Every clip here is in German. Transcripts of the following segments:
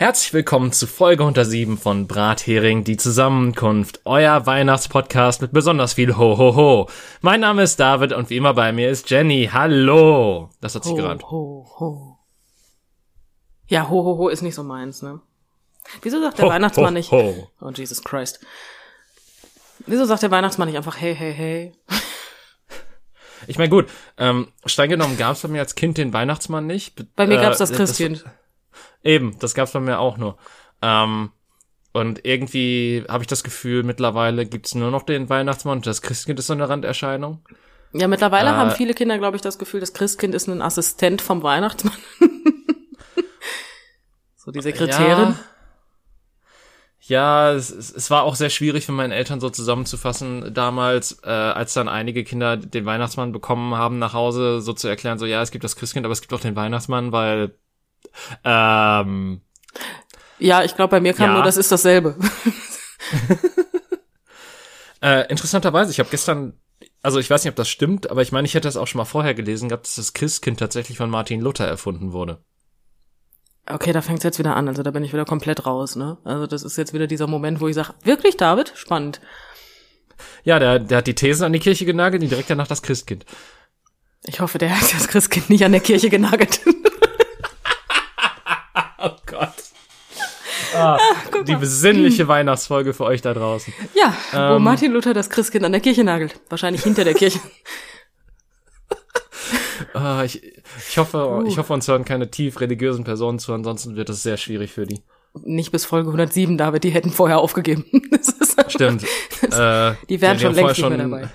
Herzlich willkommen zu Folge 107 von Brathering, die Zusammenkunft, euer Weihnachtspodcast mit besonders viel Ho Ho Ho. Mein Name ist David und wie immer bei mir ist Jenny. Hallo. Das hat sich ho, gereimt. Ho, ho. Ja, ho, ho, ho ist nicht so meins, ne? Wieso sagt der Ho, Weihnachtsmann ho, nicht, ho. oh Jesus Christ. Wieso sagt der Weihnachtsmann nicht einfach hey, hey, hey? Ich meine, gut, ähm, streng genommen gab es bei mir als Kind den Weihnachtsmann nicht. Bei mir Äh, gab's das Christkind. Eben, das gab's bei mir auch nur. Ähm, und irgendwie habe ich das Gefühl, mittlerweile gibt's nur noch den Weihnachtsmann und das Christkind ist so eine Randerscheinung. Ja, mittlerweile Äh, haben viele Kinder, glaube ich, das Gefühl, das Christkind ist ein Assistent vom Weihnachtsmann. so die Sekretärin. Ja, es, es, es war auch sehr schwierig für meine Eltern so zusammenzufassen damals, äh, als dann einige Kinder den Weihnachtsmann bekommen haben nach Hause, so zu erklären, so ja, es gibt das Christkind, aber es gibt auch den Weihnachtsmann, weil ähm, Ja, ich glaube, bei mir kam Ja. nur, das ist dasselbe. äh, interessanterweise, ich habe gestern, also ich weiß nicht, ob das stimmt, aber ich meine, ich hätte das auch schon mal vorher gelesen gehabt, dass das Christkind tatsächlich von Martin Luther erfunden wurde. Okay, da fängt's jetzt wieder an. Also da bin ich wieder komplett raus, ne? Also das ist jetzt wieder dieser Moment, wo ich sage, wirklich, David? Spannend. Ja, der, der hat die Thesen an die Kirche genagelt und direkt danach das Christkind. Ich hoffe, der hat das Christkind nicht an der Kirche genagelt. Oh Gott. Ah, die besinnliche Weihnachtsfolge für euch da draußen. ja, wo Ähm. Martin Luther das Christkind an der Kirche nagelt. Wahrscheinlich hinter der Kirche. Ah, ich, ich hoffe, ich hoffe, uns hören keine tief religiösen Personen zu, ansonsten wird es sehr schwierig für die. Nicht bis Folge 107, David, die hätten vorher aufgegeben. Das ist Stimmt. äh, Die wären schon haben längst nicht mehr dabei.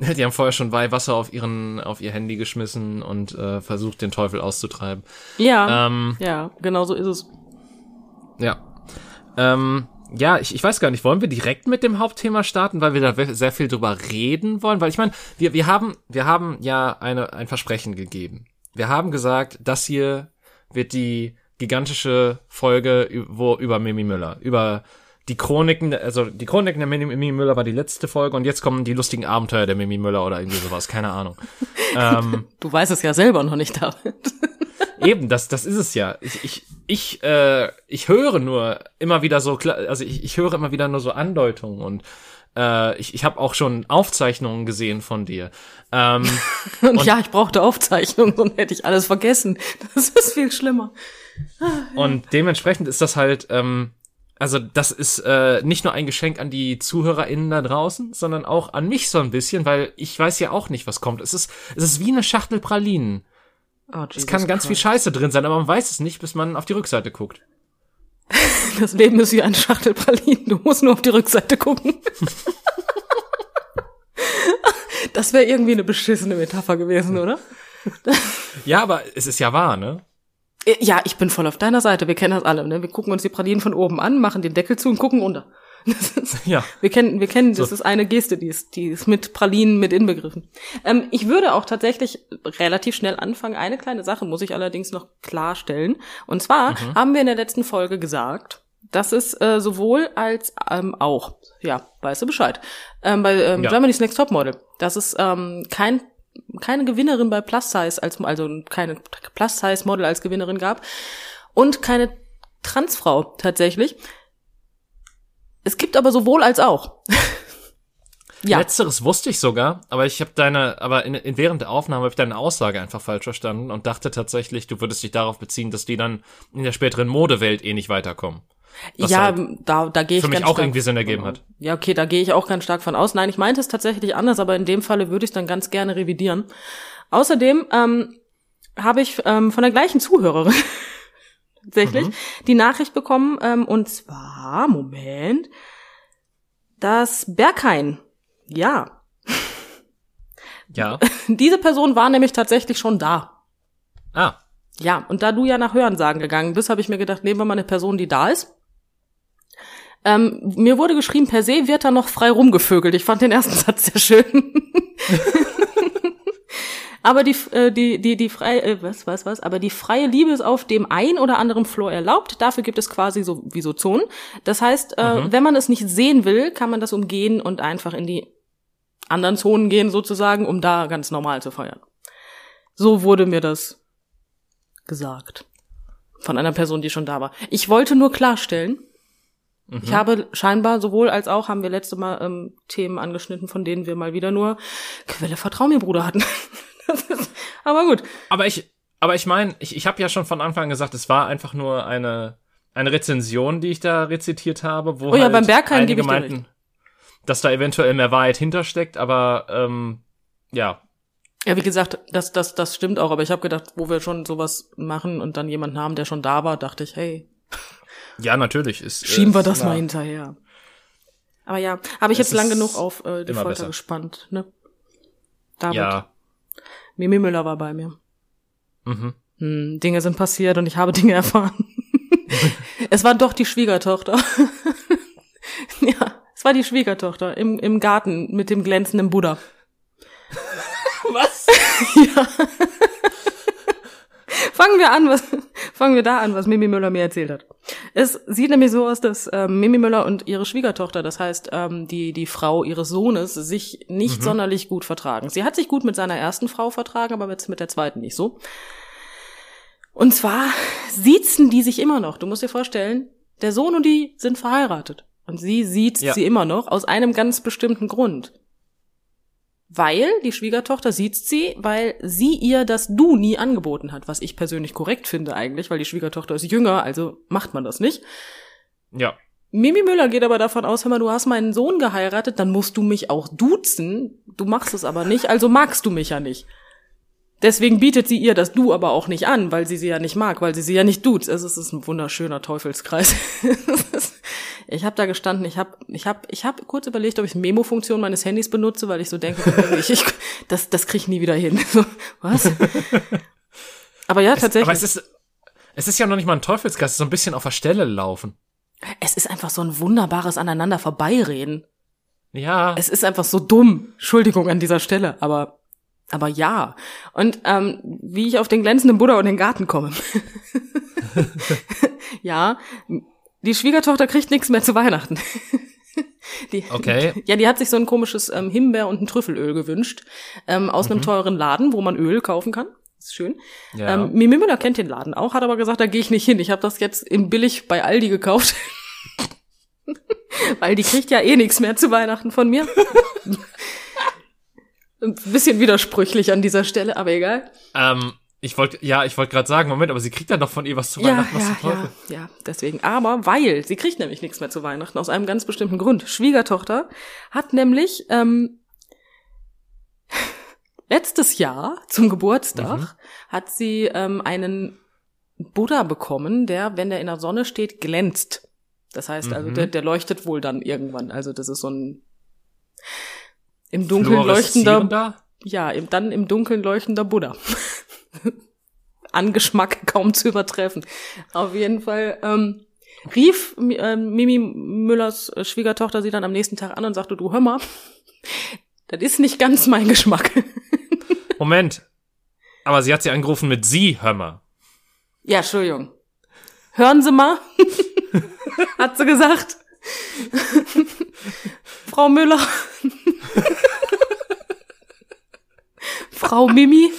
Die haben vorher schon Weihwasser auf ihren, auf ihr Handy geschmissen und äh, versucht, den Teufel auszutreiben. Ja, Ähm, ja, genau so ist es. Ja. Ähm, ja, ich, ich weiß gar nicht, wollen wir direkt mit dem Hauptthema starten, weil wir da sehr viel drüber reden wollen? Weil ich meine, wir, wir haben, wir haben ja eine, ein Versprechen gegeben. Wir haben gesagt, das hier wird die gigantische Folge wo, über Mimi Müller, über die Chroniken, also die Chroniken der Mimi, Mimi Müller war die letzte Folge und jetzt kommen die lustigen Abenteuer der Mimi Müller oder irgendwie sowas, keine Ahnung. ähm, Du weißt es ja selber noch nicht, David. Eben, das, das ist es ja. Ich, ich, ich, äh, ich höre nur immer wieder so, also ich, ich höre immer wieder nur so Andeutungen und äh, ich, ich habe auch schon Aufzeichnungen gesehen von dir. Ähm, Und, ja, ich brauchte Aufzeichnungen, sonst hätte ich alles vergessen. Das ist viel schlimmer. und dementsprechend ist das halt, ähm, also das ist äh, nicht nur ein Geschenk an die ZuhörerInnen da draußen, sondern auch an mich so ein bisschen, weil ich weiß ja auch nicht, was kommt. Es ist, es ist wie eine Schachtel Pralinen. Oh, Es kann ganz viel Scheiße drin sein, aber man weiß es nicht, bis man auf die Rückseite guckt. Das Leben ist wie eine Schachtel Pralinen. Du musst nur auf die Rückseite gucken. Das wäre irgendwie eine beschissene Metapher gewesen, oder? Ja, aber es ist ja wahr, ne? Ja, ich bin voll auf deiner Seite. Wir kennen das alle. Ne? Wir gucken uns die Pralinen von oben an, machen den Deckel zu und gucken runter. Das ist, Ja. wir kennen, wir kennen, das ist eine Geste, die ist, die ist mit Pralinen mit inbegriffen. Ähm, ich würde auch tatsächlich relativ schnell anfangen. Eine kleine Sache muss ich allerdings noch klarstellen. Und zwar Mhm. haben wir in der letzten Folge gesagt, dass es äh, sowohl als ähm, auch, ja, weißt du Bescheid, ähm, bei ähm, Ja. Germany's Next Topmodel, dass es ähm, kein keine Gewinnerin bei Plus Size als also keine Plus Size Model als Gewinnerin gab und keine Transfrau tatsächlich. Es gibt aber sowohl als auch. ja, Letzteres wusste ich sogar, aber ich habe deine, aber in, in während der Aufnahme habe ich deine Aussage einfach falsch verstanden und dachte tatsächlich, du würdest dich darauf beziehen, dass die dann in der späteren Modewelt eh nicht weiterkommen. Was ja, halt da da gehe ich für mich ganz auch stark, irgendwie Sinn ergeben hat. Ja, okay, da gehe ich auch ganz stark von aus. Nein, ich meinte es tatsächlich anders, aber in dem Falle würde ich es dann ganz gerne revidieren. Außerdem ähm, habe ich ähm, von der gleichen Zuhörerin tatsächlich Mhm. die Nachricht bekommen, ähm, und zwar, Moment, dass Berghain, ja, Ja. diese Person war nämlich tatsächlich schon da. Ah. Ja, und da du ja nach Hörensagen gegangen bist, habe ich mir gedacht, nehmen wir mal eine Person, die da ist. Ähm, mir wurde geschrieben, per se wird da noch frei rumgevögelt. Ich fand den ersten Satz sehr schön. Aber die, äh, die, die, die freie, äh, was, was, was, aber die freie Liebe ist auf dem ein oder anderen Floor erlaubt. Dafür gibt es quasi so, wie so Zonen. Das heißt, äh, wenn man es nicht sehen will, kann man das umgehen und einfach in die anderen Zonen gehen sozusagen, um da ganz normal zu feiern. So wurde mir das gesagt. Von einer Person, die schon da war. Ich wollte nur klarstellen, Mhm. ich habe scheinbar sowohl als auch, haben wir letzte Mal ähm, Themen angeschnitten, von denen wir mal wieder nur Quelle Vertrau mir, Bruder hatten. Ist, aber gut. Aber ich, aber ich meine, ich, ich habe ja schon von Anfang an gesagt, es war einfach nur eine, eine Rezension, die ich da rezitiert habe, wo Oh ja, halt beim Berghain einige meinten, dass da eventuell mehr Wahrheit hintersteckt, aber ähm, ja, Ja, wie gesagt, das, das, das stimmt auch, aber ich habe gedacht, wo wir schon sowas machen und dann jemanden haben, der schon da war, dachte ich, hey, ja, natürlich ist. schieben äh, wir ist das klar. mal hinterher. Aber ja, habe ich Es jetzt lang genug auf äh, die Folter besser. gespannt, ne? David, Ja. Mimi Müller war bei mir. Mhm. Hm, Dinge sind passiert und ich habe Dinge erfahren. es war doch die Schwiegertochter. ja, es war die Schwiegertochter im, im Garten mit dem glänzenden Buddha. Was? ja. Fangen wir an, was, fangen wir da an, was Mimi Müller mir erzählt hat. Es sieht nämlich so aus, dass ähm, Mimi Müller und ihre Schwiegertochter, das heißt ähm, die die Frau ihres Sohnes, sich nicht sonderlich gut vertragen. Sie hat sich gut mit seiner ersten Frau vertragen, aber jetzt mit der zweiten nicht so. Und zwar siezen die sich immer noch. Du musst dir vorstellen, der Sohn und die sind verheiratet. Und sie sieht Ja. sie immer noch aus einem ganz bestimmten Grund. Weil die Schwiegertochter sieht sie, weil sie ihr das Du nie angeboten hat, was ich persönlich korrekt finde eigentlich, weil die Schwiegertochter ist jünger, also macht man das nicht. Ja. Mimi Müller geht aber davon aus, hör mal, du hast meinen Sohn geheiratet, dann musst du mich auch duzen. Du machst es aber nicht, also magst du mich ja nicht. Deswegen bietet sie ihr das Du aber auch nicht an, weil sie sie ja nicht mag, weil sie sie ja nicht duzt. Es ist ein wunderschöner Teufelskreis. ich habe da gestanden, ich habe ich hab, ich hab kurz überlegt, ob ich Memo-Funktion meines Handys benutze, weil ich so denke, ich, ich, das, das krieg ich nie wieder hin. So, Was? Aber ja, tatsächlich. Aber es ist, es ist ja noch nicht mal ein Teufelskreis, es ist so ein bisschen auf der Stelle laufen. es ist einfach so ein wunderbares Aneinander vorbeireden. Ja. Es ist einfach so dumm. Entschuldigung an dieser Stelle, aber aber ja. Und ähm, wie ich auf den glänzenden Buddha und den Garten komme. ja, die Schwiegertochter kriegt nichts mehr zu Weihnachten. Die, Okay. Ja, die hat sich so ein komisches ähm, Himbeer- und ein Trüffelöl gewünscht ähm, aus einem teuren Laden, wo man Öl kaufen kann. Ist schön. Ja. Ähm, Mimi Müller kennt den Laden auch, hat aber gesagt, da gehe ich nicht hin. Ich habe das jetzt in billig bei Aldi gekauft. Weil die kriegt ja eh nichts mehr zu Weihnachten von mir. Ein bisschen widersprüchlich an dieser Stelle, aber egal. Ähm, ich wollte, ja, ich wollte gerade sagen, Moment, aber sie kriegt dann doch von ihr was zu Ja, Weihnachten, was ja, zum Teufel. ja, ja, deswegen. Aber weil, sie kriegt nämlich nichts mehr zu Weihnachten, aus einem ganz bestimmten Grund. Schwiegertochter hat nämlich ähm, letztes Jahr zum Geburtstag Mhm. hat sie ähm, einen Buddha bekommen, der, wenn der in der Sonne steht, glänzt. Das heißt also, Mhm. der, der leuchtet wohl dann irgendwann. Also das ist so ein im Dunkeln leuchtender ja, im, dann im Dunkeln leuchtender Buddha. An Geschmack kaum zu übertreffen. Auf jeden Fall ähm, rief ähm, Mimi Müllers äh, Schwiegertochter sie dann am nächsten Tag an und sagte, du hör mal, das ist nicht ganz mein Geschmack. Moment. Aber sie hat sie angerufen mit sie, hör mal. ja, Entschuldigung. Hören Sie mal, hat sie gesagt. Frau Müller. Frau Mimi.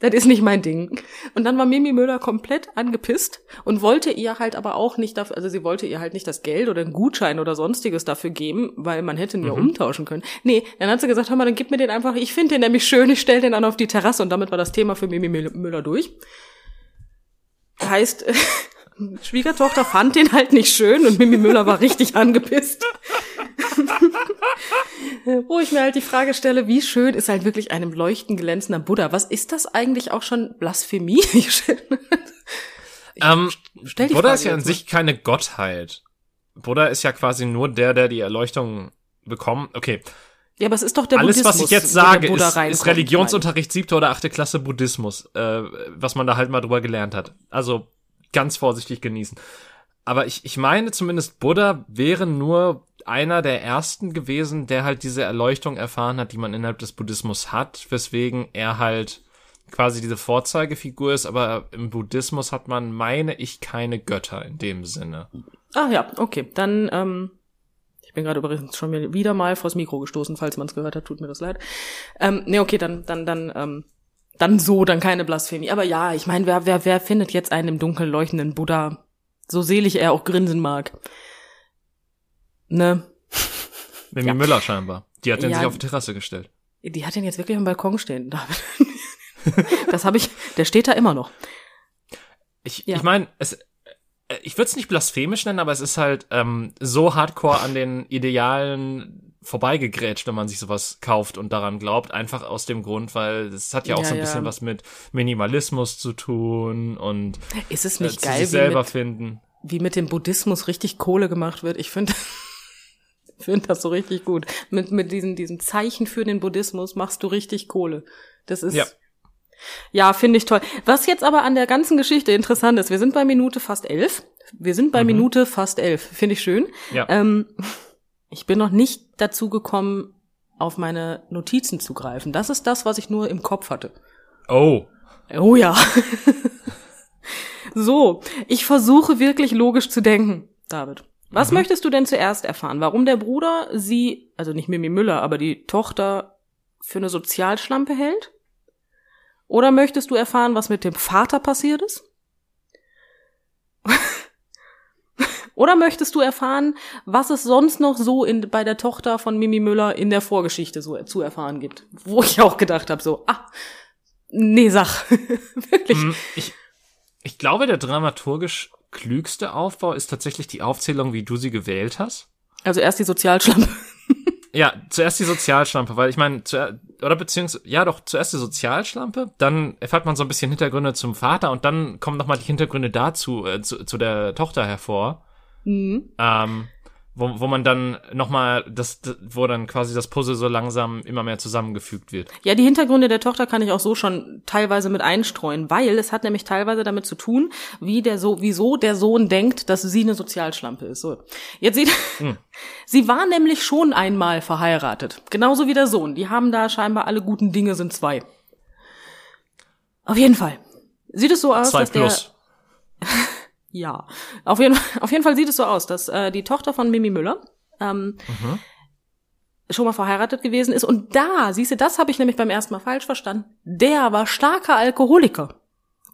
das ist nicht mein Ding. Und dann war Mimi Müller komplett angepisst und wollte ihr halt aber auch nicht dafür, also sie wollte ihr halt nicht das Geld oder einen Gutschein oder sonstiges dafür geben, weil man hätte ihn ja umtauschen können. Nee, dann hat sie gesagt, hör mal, dann gib mir den einfach, ich finde den nämlich schön, ich stell den dann auf die Terrasse und damit war das Thema für Mimi Müller durch. Heißt, Schwiegertochter fand den halt nicht schön und Mimi Müller war richtig angepisst. Wo ich mir halt die Frage stelle, wie schön ist halt wirklich einem leuchten glänzender Buddha? Was ist das eigentlich auch schon Blasphemie? Ähm, stell die Buddha Frage ist ja an mal. sich keine Gottheit. Buddha ist ja quasi nur der, der die Erleuchtung bekommt. Okay, ja, aber es ist doch der alles, was Buddhismus, ich jetzt sage, ist, ist Religionsunterricht siebte oder achte Klasse Buddhismus, äh, was man da halt mal drüber gelernt hat. Also ganz vorsichtig genießen. Aber ich, ich meine zumindest, Buddha wäre nur einer der ersten gewesen, der halt diese Erleuchtung erfahren hat, die man innerhalb des Buddhismus hat, weswegen er halt quasi diese Vorzeigefigur ist, aber im Buddhismus hat man, meine ich, keine Götter in dem Sinne. Ah ja, okay, dann, ähm, ich bin gerade übrigens schon wieder mal vors Mikro gestoßen, falls man es gehört hat, tut mir das leid. Ähm, nee, okay, dann, dann, dann, ähm, dann so, dann keine Blasphemie. Aber ja, ich meine, wer, wer, wer findet jetzt einen im dunkel leuchtenden Buddha, so selig er auch grinsen mag? Ne? Mimi Ja. Müller scheinbar. Die hat den Ja. sich auf die Terrasse gestellt. Die hat den jetzt wirklich am Balkon stehen, David. Das habe ich, der steht da immer noch. Ich, Ja. ich meine, es, äh, ich würde es nicht blasphemisch nennen, aber es ist halt ähm, so hardcore an den Idealen vorbeigegrätscht, wenn man sich sowas kauft und daran glaubt, einfach aus dem Grund, weil es hat ja auch Ja, so ein ja. bisschen was mit Minimalismus zu tun und Ist es äh, nicht zu geil, sich wie selber mit, finden. wie mit dem Buddhismus richtig Kohle gemacht wird? Ich finde finde das so richtig gut. Mit, mit diesen, diesen Zeichen für den Buddhismus machst du richtig Kohle. Das ist, Ja. ja, finde ich toll. Was jetzt aber an der ganzen Geschichte interessant ist, wir sind bei Minute fast elf. Wir sind bei Mhm. Minute fast elf. Finde ich schön. Ja. Ähm, ich bin noch nicht dazu gekommen, auf meine Notizen zu greifen. Das ist das, was ich nur im Kopf hatte. Oh. Oh ja. so, ich versuche wirklich logisch zu denken, David. Was Mhm. möchtest du denn zuerst erfahren? Warum der Bruder sie, also nicht Mimi Müller, aber die Tochter für eine Sozialschlampe hält? Oder möchtest du erfahren, was mit dem Vater passiert ist? Oder möchtest du erfahren, was es sonst noch so in, bei der Tochter von Mimi Müller in der Vorgeschichte so zu erfahren gibt? Wo ich auch gedacht habe, so, ah, nee, sag. Wirklich. Hm, Ich, ich glaube, der dramaturgisch klügste Aufbau ist tatsächlich die Aufzählung, wie du sie gewählt hast. Also erst die Sozialschlampe. Ja, zuerst die Sozialschlampe, weil ich meine, oder beziehungsweise, ja doch, zuerst die Sozialschlampe, dann erfährt man so ein bisschen Hintergründe zum Vater und dann kommen nochmal die Hintergründe dazu, äh, zu, zu der Tochter hervor, Mhm. ähm, wo, wo man dann nochmal, das, wo dann quasi das Puzzle so langsam immer mehr zusammengefügt wird. Ja, die Hintergründe der Tochter kann ich auch so schon teilweise mit einstreuen, weil es hat nämlich teilweise damit zu tun, wie der so, wieso der Sohn denkt, dass sie eine Sozialschlampe ist. So. Jetzt sieht, sie war nämlich schon einmal verheiratet. Genauso wie der Sohn. Die haben da scheinbar alle guten Dinge sind zwei. Auf jeden Fall. Sieht es so aus, Zwei dass der, plus. Ja, auf jeden, auf jeden Fall sieht es so aus, dass äh, die Tochter von Mimi Müller ähm, Mhm. schon mal verheiratet gewesen ist. Und da, siehst du, das habe ich nämlich beim ersten Mal falsch verstanden. Der war starker Alkoholiker.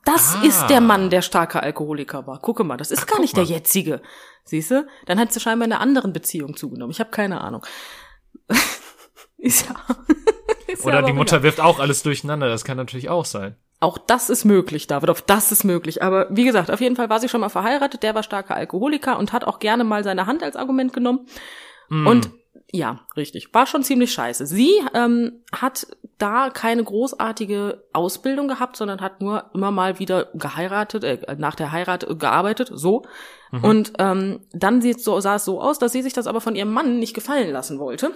Das Ah. ist der Mann, der starker Alkoholiker war. Gucke mal, das ist Ach, gar nicht der mal. jetzige. Siehst du? Dann hat sie scheinbar in einer anderen Beziehung zugenommen. Ich habe keine Ahnung. ist ja, ist ja Oder aber die Mutter egal. wirft auch alles durcheinander, das kann natürlich auch sein. Auch das ist möglich, David, auch das ist möglich. Aber wie gesagt, auf jeden Fall war sie schon mal verheiratet, der war starker Alkoholiker und hat auch gerne mal seine Hand als Argument genommen. Mm. Und ja, richtig, war schon ziemlich scheiße. Sie ähm, hat da keine großartige Ausbildung gehabt, sondern hat nur immer mal wieder geheiratet, äh, nach der Heirat gearbeitet, so. Mhm. Und ähm, dann sieht so, sah es so aus, dass sie sich das aber von ihrem Mann nicht gefallen lassen wollte.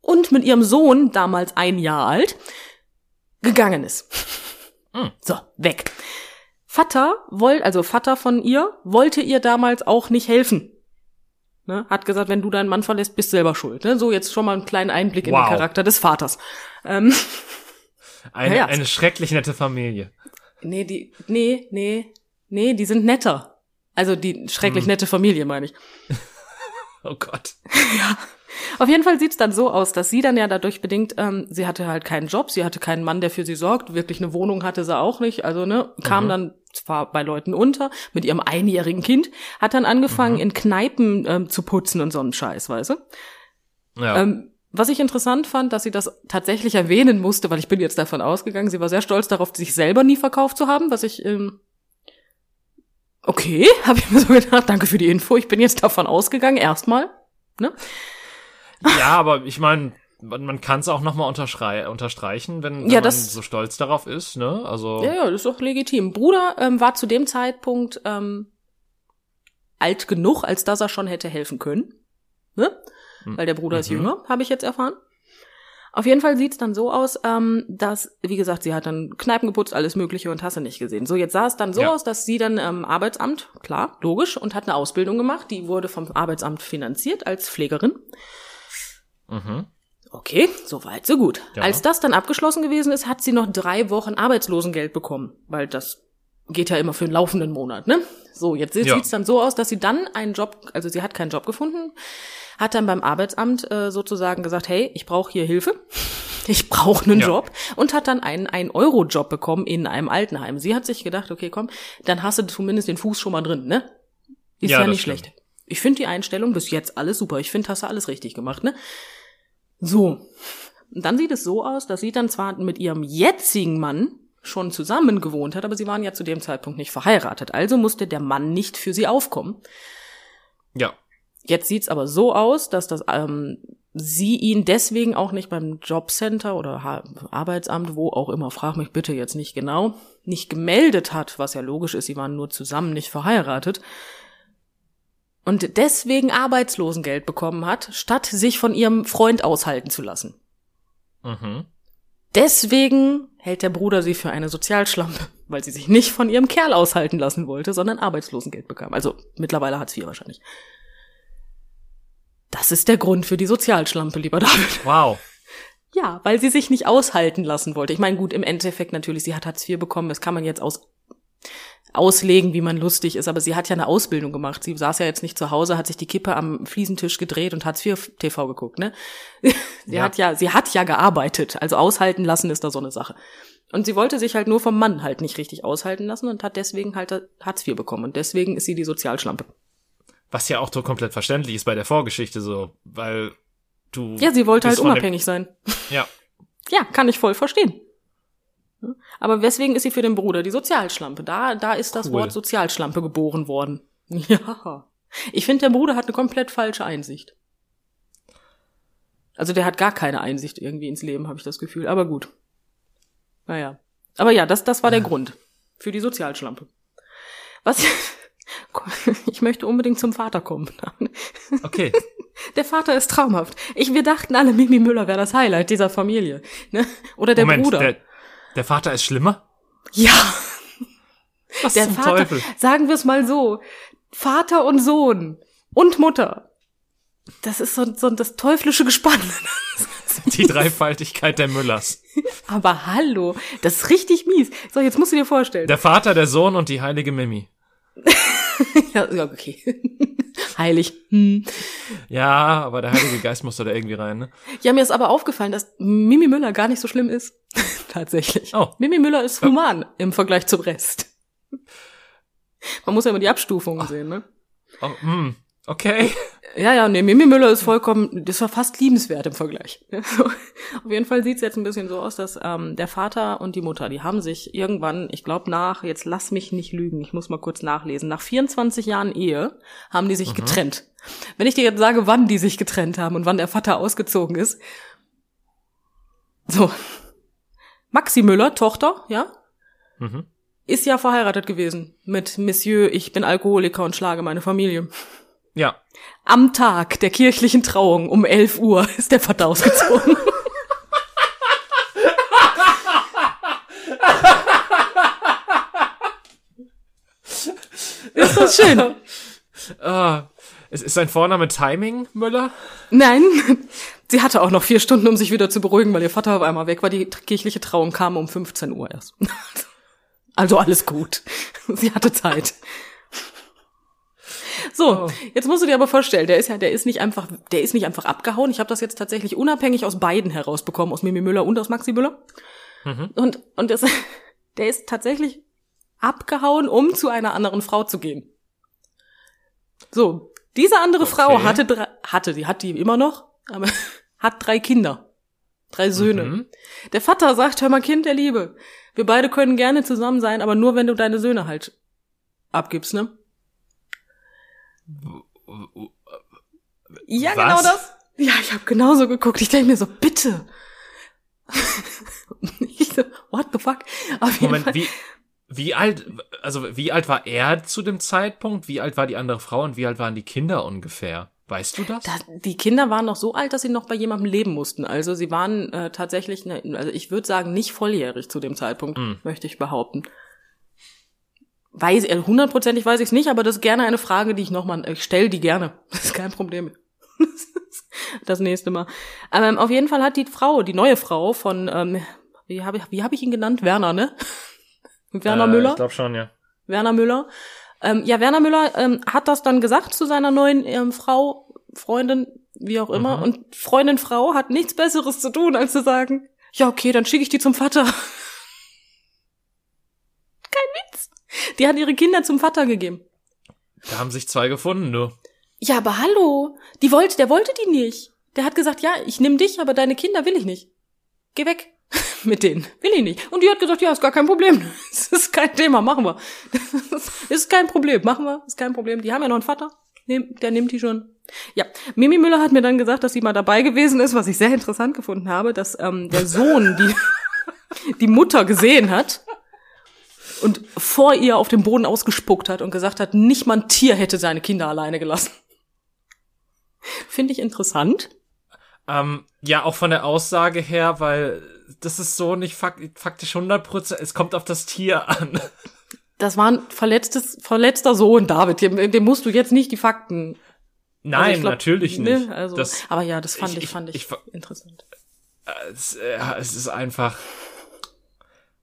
Und mit ihrem Sohn, damals ein Jahr alt, gegangen ist. Mhm. So, weg. Vater wollte, also Vater von ihr, wollte ihr damals auch nicht helfen. Ne? Hat gesagt, wenn du deinen Mann verlässt, bist selber schuld. Ne? So, jetzt schon mal einen kleinen Einblick in Wow. den Charakter des Vaters. Ähm, eine, ja. eine schrecklich nette Familie. nee, die, nee, nee, nee, die sind netter. Also die schrecklich Hm. nette Familie, meine ich. Oh Gott. Auf jeden Fall sieht's dann so aus, dass sie dann ja dadurch bedingt, ähm, sie hatte halt keinen Job, sie hatte keinen Mann, der für sie sorgt, wirklich eine Wohnung hatte sie auch nicht, also ne, kam Mhm. dann zwar bei Leuten unter mit ihrem einjährigen Kind, hat dann angefangen Mhm. in Kneipen ähm, zu putzen und so einen Scheiß, weißt du? Ja. Ähm, was ich interessant fand, dass sie das tatsächlich erwähnen musste, weil ich bin jetzt davon ausgegangen, sie war sehr stolz darauf, sich selber nie verkauft zu haben, was ich ähm, okay, habe ich mir so gedacht, danke für die Info, ich bin jetzt davon ausgegangen, erstmal. Ne? Ja, aber ich meine, man, man kann es auch nochmal unterstreichen, wenn, wenn Ja, man das- so stolz darauf ist, ne? Also. Ja, ja, das ist doch legitim. Bruder ähm, war zu dem Zeitpunkt ähm, alt genug, als dass er schon hätte helfen können. Ne? Hm. Weil der Bruder ist Mhm. jünger, habe ich jetzt erfahren. Auf jeden Fall sieht's dann so aus, ähm, dass, wie gesagt, sie hat dann Kneipen geputzt, alles Mögliche und hast du nicht gesehen. So, jetzt sah es dann so Ja. aus, dass sie dann ähm, Arbeitsamt, klar, logisch, und hat eine Ausbildung gemacht. Die wurde vom Arbeitsamt finanziert als Pflegerin. Mhm. Okay, so weit, so gut. Ja. Als das dann abgeschlossen gewesen ist, hat sie noch drei Wochen Arbeitslosengeld bekommen, weil das geht ja immer für einen laufenden Monat, ne? So, jetzt sieht Ja. es dann so aus, dass sie dann einen Job, also sie hat keinen Job gefunden, hat dann beim Arbeitsamt äh, sozusagen gesagt, hey, ich brauche hier Hilfe. ich brauche einen Ja. Job und hat dann einen 1-Euro-Job bekommen in einem Altenheim. Sie hat sich gedacht, okay, komm, dann hast du zumindest den Fuß schon mal drin, ne? Ist Ja, ja, nicht stimmt. schlecht. Ich finde die Einstellung bis jetzt alles super. Ich finde, hast du alles richtig gemacht, ne? So. Und dann sieht es so aus, dass sie dann zwar mit ihrem jetzigen Mann schon zusammen gewohnt hat, aber sie waren ja zu dem Zeitpunkt nicht verheiratet. Also musste der Mann nicht für sie aufkommen. Ja. Jetzt sieht's aber so aus, dass das ähm, sie ihn deswegen auch nicht beim Jobcenter oder ha Arbeitsamt, wo auch immer, frag mich bitte jetzt nicht genau, nicht gemeldet hat, was ja logisch ist, sie waren nur zusammen nicht verheiratet. Und deswegen Arbeitslosengeld bekommen hat, statt sich von ihrem Freund aushalten zu lassen. Mhm. Deswegen hält der Bruder sie für eine Sozialschlampe, weil sie sich nicht von ihrem Kerl aushalten lassen wollte, sondern Arbeitslosengeld bekam. Also mittlerweile Hartz IV wahrscheinlich. Das ist der Grund für die Sozialschlampe, lieber David. Wow. Ja, weil sie sich nicht aushalten lassen wollte. Ich meine, gut, im Endeffekt natürlich, sie hat Hartz IV bekommen, das kann man jetzt aus, auslegen, wie man lustig ist, aber sie hat ja eine Ausbildung gemacht. Sie saß ja jetzt nicht zu Hause, hat sich die Kippe am Fliesentisch gedreht und Hartz IV TV geguckt, ne? sie Ja. hat ja, sie hat ja gearbeitet, also aushalten lassen ist da so eine Sache. Und sie wollte sich halt nur vom Mann halt nicht richtig aushalten lassen und hat deswegen halt Hartz IV bekommen. Und deswegen ist sie die Sozialschlampe. Was ja auch so komplett verständlich ist bei der Vorgeschichte so, weil du. Ja, sie wollte halt unabhängig sein. Ja. Ja, kann ich voll verstehen. Aber weswegen ist sie für den Bruder die Sozialschlampe? Da, da ist das Cool. Wort Sozialschlampe geboren worden. Ja. Ich finde, der Bruder hat eine komplett falsche Einsicht. Also der hat gar keine Einsicht irgendwie ins Leben, habe ich das Gefühl. Aber gut. Naja. Aber ja, das, das war der Grund. Für die Sozialschlampe. Was? Ich möchte unbedingt zum Vater kommen. Okay. Der Vater ist traumhaft. Ich, wir dachten alle, Mimi Müller wäre das Highlight dieser Familie. Ne? Oder der Moment, Bruder. Der, der Vater ist schlimmer? ja, Was der zum Vater. Teufel? Sagen wir es mal so. Vater und Sohn und Mutter. Das ist so, so das teuflische Gespann. Die Dreifaltigkeit der Müllers. Aber hallo, das ist richtig mies. So, jetzt musst du dir vorstellen. Der Vater, der Sohn und die heilige Mimi. ja, ja, okay. Heilig. Hm. Ja, aber der Heilige Geist muss da irgendwie rein, ne? Ja, mir ist aber aufgefallen, dass Mimi Müller gar nicht so schlimm ist. Tatsächlich. Oh. Mimi Müller ist human im Vergleich zum Rest. Man muss ja immer die Abstufungen sehen, ne? Oh, hm, okay. Ja, ja, nee, Mimi Müller ist vollkommen, das war fast liebenswert im Vergleich. Auf jeden Fall sieht's jetzt ein bisschen so aus, dass ähm, der Vater und die Mutter, die haben sich irgendwann, ich glaube nach, jetzt lass mich nicht lügen, ich muss mal kurz nachlesen, nach 24 Jahren Ehe haben die sich getrennt. Wenn ich dir jetzt sage, wann die sich getrennt haben und wann der Vater ausgezogen ist. So. Maxi Müller, Tochter, ja, Mhm. ist ja verheiratet gewesen mit Monsieur, ich bin Alkoholiker und schlage meine Familie. Ja. Am Tag der kirchlichen Trauung um 11 Uhr ist der Vater ausgezogen. ist das schön? Ah, ist, ist sein Vorname Timing Müller? Nein, sie hatte auch noch vier Stunden, um sich wieder zu beruhigen, weil ihr Vater auf einmal weg war. Die kirchliche Trauung kam um 15 Uhr erst. Also alles gut. Sie hatte Zeit. So, Oh. jetzt musst du dir aber vorstellen, der ist ja, der ist nicht einfach, der ist nicht einfach abgehauen. Ich habe das jetzt tatsächlich unabhängig aus beiden herausbekommen, aus Mimi Müller und aus Maxi Müller. Und und das, der ist tatsächlich abgehauen, um zu einer anderen Frau zu gehen. So, diese andere Frau Okay. hatte drei, hatte, die hat die immer noch, aber hat drei Kinder, drei Söhne. Mhm. Der Vater sagt, hör mal, Kind der Liebe, wir beide können gerne zusammen sein, aber nur wenn du deine Söhne halt abgibst, ne? Ja, Was? genau das. Ja, ich habe genauso geguckt. Ich denke mir so, bitte. ich so, what the fuck? Auf Moment, wie, wie alt, also wie alt war er zu dem Zeitpunkt? Wie alt war die andere Frau und wie alt waren die Kinder ungefähr? Weißt du das? Da, die Kinder waren noch so alt, dass sie noch bei jemandem leben mussten. Also sie waren äh, tatsächlich, ne, also ich würde sagen, nicht volljährig zu dem Zeitpunkt, Mm. möchte ich behaupten. Weiß, äh, hundertprozentig weiß ich es nicht, aber das ist gerne eine Frage, die ich nochmal, ich stelle die gerne. Das ist kein Problem. das nächste Mal. Ähm, auf jeden Fall hat die Frau, die neue Frau von, ähm, wie habe ich, wie hab ich ihn genannt? Werner, ne? Werner Äh, Müller? Ich glaube schon, ja. Werner Müller. Ähm, ja, Werner Müller ähm, hat das dann gesagt zu seiner neuen ähm, Frau, Freundin, wie auch immer. Mhm. Und Freundin Frau hat nichts Besseres zu tun, als zu sagen, Ja, okay, dann schicke ich die zum Vater. Kein Witz. Die hat ihre Kinder zum Vater gegeben. Da haben sich zwei gefunden, du. Ja, aber hallo. Die wollte, der wollte die nicht. Der hat gesagt, ja, ich nehme dich, aber deine Kinder will ich nicht. Geh weg mit denen. Will ich nicht. Und die hat gesagt, ja, ist gar kein Problem. Das ist kein Thema, machen wir. Das ist kein Problem, machen wir. Ist kein Problem. Die haben ja noch einen Vater. Der nimmt die schon. Ja, Mimi Müller hat mir dann gesagt, dass sie mal dabei gewesen ist, was ich sehr interessant gefunden habe, dass ähm, der Sohn die, die Mutter gesehen hat und vor ihr auf dem Boden ausgespuckt hat und gesagt hat, nicht mal ein Tier hätte seine Kinder alleine gelassen. Finde ich interessant. Ähm, ja, auch von der Aussage her, weil das ist so nicht fakt faktisch 100%, es kommt auf das Tier an. Das war ein verletztes, verletzter Sohn, David. Dem, dem musst du jetzt nicht die Fakten. Nein, also glaub, natürlich ne, nicht. Also, das, aber ja, das fand ich, ich fand ich, ich interessant. Es, ja, es ist einfach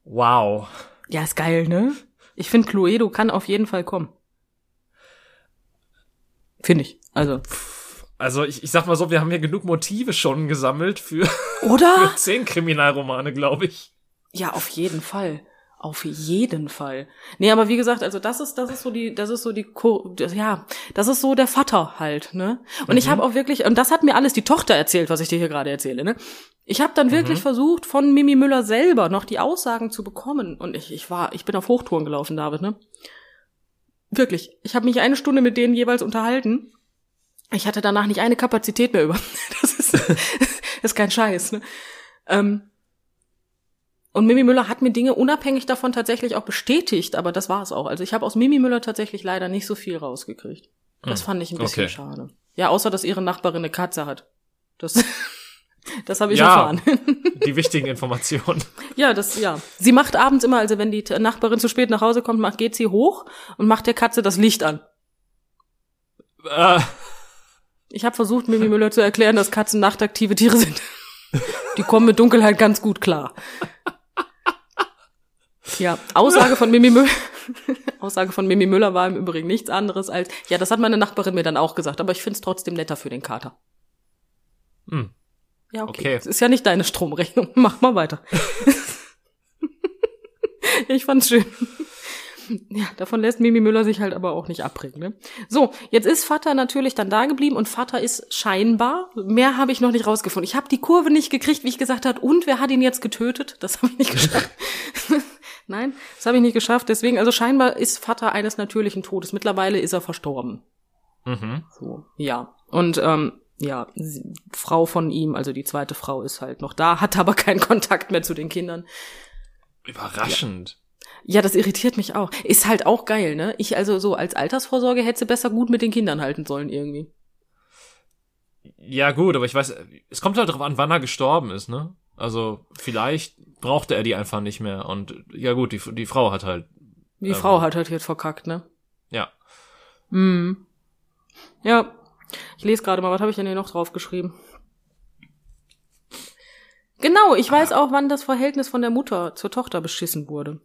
wow. Ja, ist geil, ne? Ich finde, Cluedo kann auf jeden Fall kommen. Finde ich. Also. Also ich, ich sag mal so, wir haben hier genug Motive schon gesammelt für, Oder? für zehn Kriminalromane, glaube ich. Ja, auf jeden Fall. Auf jeden Fall. Nee, aber wie gesagt, also das ist, das ist so die, das ist so die, das, ja, das ist so der Vater halt, ne? Und mhm. ich habe auch wirklich, und das hat mir alles die Tochter erzählt, was ich dir hier gerade erzähle, ne? Ich habe dann wirklich mhm. versucht, von Mimi Müller selber noch die Aussagen zu bekommen. Und ich, ich war, ich bin auf Hochtouren gelaufen, David, ne? Wirklich. Ich habe mich eine Stunde mit denen jeweils unterhalten. Ich hatte danach nicht eine Kapazität mehr über. Das ist, das ist kein Scheiß, ne? Ähm, und Mimi Müller hat mir Dinge unabhängig davon tatsächlich auch bestätigt, aber das war es auch. Also ich habe aus Mimi Müller tatsächlich leider nicht so viel rausgekriegt. Das hm. fand ich ein bisschen okay. schade. Ja, außer dass ihre Nachbarin eine Katze hat. Das, das habe ich ja, erfahren. Die wichtigen Informationen. Ja, das, ja. Sie macht abends immer, also wenn die Nachbarin zu spät nach Hause kommt, macht, geht sie hoch und macht der Katze das Licht an. Äh. Ich habe versucht, Mimi Müller zu erklären, dass Katzen nachtaktive Tiere sind. Die kommen mit Dunkelheit ganz gut klar. Ja, Aussage von Mimi Müller. Aussage von Mimi Müller war im Übrigen nichts anderes als, ja, das hat meine Nachbarin mir dann auch gesagt, aber ich find's trotzdem netter für den Kater. Hm. Ja, okay. okay. Das ist ja nicht deine Stromrechnung. Mach mal weiter. ich fand's schön. Ja, davon lässt Mimi Müller sich halt aber auch nicht abbringen. Ne? So, jetzt ist Vater natürlich dann da geblieben und Vater ist scheinbar, mehr habe ich noch nicht rausgefunden. Ich habe die Kurve nicht gekriegt, wie ich gesagt habe, und wer hat ihn jetzt getötet? Das habe ich nicht geschafft. Nein, das habe ich nicht geschafft. Deswegen, also scheinbar ist Vater eines natürlichen Todes. Mittlerweile ist er verstorben. Mhm. So, ja. Und ähm, ja, Frau von ihm, also die zweite Frau ist halt noch da, hat aber keinen Kontakt mehr zu den Kindern. Überraschend. Ja. ja, das irritiert mich auch. Ist halt auch geil, ne? Ich also so als Altersvorsorge hätte sie besser gut mit den Kindern halten sollen irgendwie. Ja, gut, aber ich weiß, es kommt halt darauf an, wann er gestorben ist, ne? Also vielleicht brauchte er die einfach nicht mehr. Und ja gut, die, die Frau hat halt. Die ähm, Frau hat halt jetzt verkackt, ne? Ja. Hm. Ja. Ich lese gerade mal, was habe ich denn hier noch draufgeschrieben? Genau, ich weiß auch, wann das Verhältnis von der Mutter zur Tochter beschissen wurde.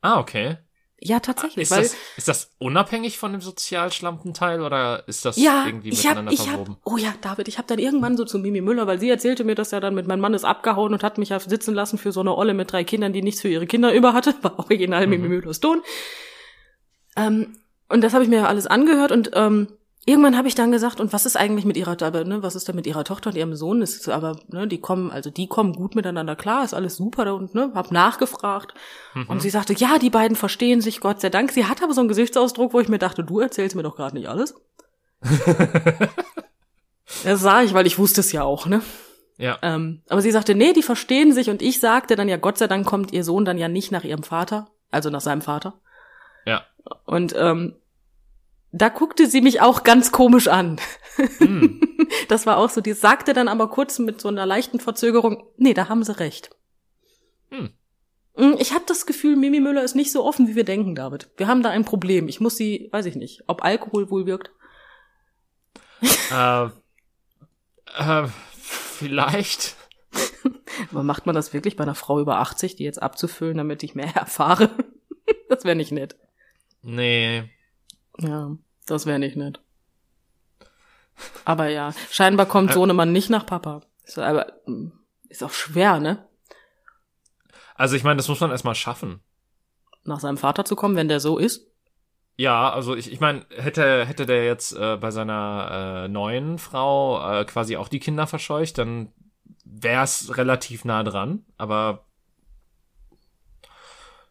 Ah, okay. Ja, tatsächlich. Ist, weil, das, ist das unabhängig von dem Sozialschlampenteil oder ist das ja, irgendwie miteinander ich hab, ich verwoben? Hab, oh ja, David, ich habe dann irgendwann so zu Mimi Müller, weil sie erzählte mir, dass er dann mit meinem Mann ist abgehauen und hat mich ja sitzen lassen für so eine Olle mit drei Kindern, die nichts für ihre Kinder über hatte. War original mhm. Mimi Müllers Ton. Ähm, und das habe ich mir alles angehört und ähm, irgendwann habe ich dann gesagt, und was ist eigentlich mit ihrer, aber, ne, was ist da mit ihrer Tochter und ihrem Sohn? Ist aber, ne, die kommen, also die kommen gut miteinander klar, ist alles super da und ne, hab nachgefragt. Mhm. Und sie sagte, ja, die beiden verstehen sich, Gott sei Dank. Sie hat aber so einen Gesichtsausdruck, wo ich mir dachte, du erzählst mir doch gerade nicht alles. das sah ich, weil ich wusste es ja auch, ne? Ja. Ähm, aber sie sagte, nee, die verstehen sich und ich sagte dann ja, Gott sei Dank kommt ihr Sohn dann ja nicht nach ihrem Vater, also nach seinem Vater. Ja. Und ähm, da guckte sie mich auch ganz komisch an. Hm. Das war auch so, die sagte dann aber kurz mit so einer leichten Verzögerung, nee, da haben sie recht. Hm. hm ich habe das Gefühl, Mimi Müller ist nicht so offen, wie wir denken, David. Wir haben da ein Problem. Ich muss sie, weiß ich nicht, ob Alkohol wohl wirkt. Äh, äh, vielleicht. Aber macht man das wirklich bei einer Frau über 80, die jetzt abzufüllen, damit ich mehr erfahre? das wäre nicht nett. Nee. Ja, das wäre nicht nett. Aber ja, scheinbar kommt Sohnemann nicht nach Papa. Ist aber hm, ist auch schwer, ne? Also ich meine, das muss man erstmal schaffen. Nach seinem Vater zu kommen, wenn der so ist? Ja, also ich, ich meine, hätte, hätte der jetzt äh, bei seiner äh, neuen Frau äh, quasi auch die Kinder verscheucht, dann wär's relativ nah dran, aber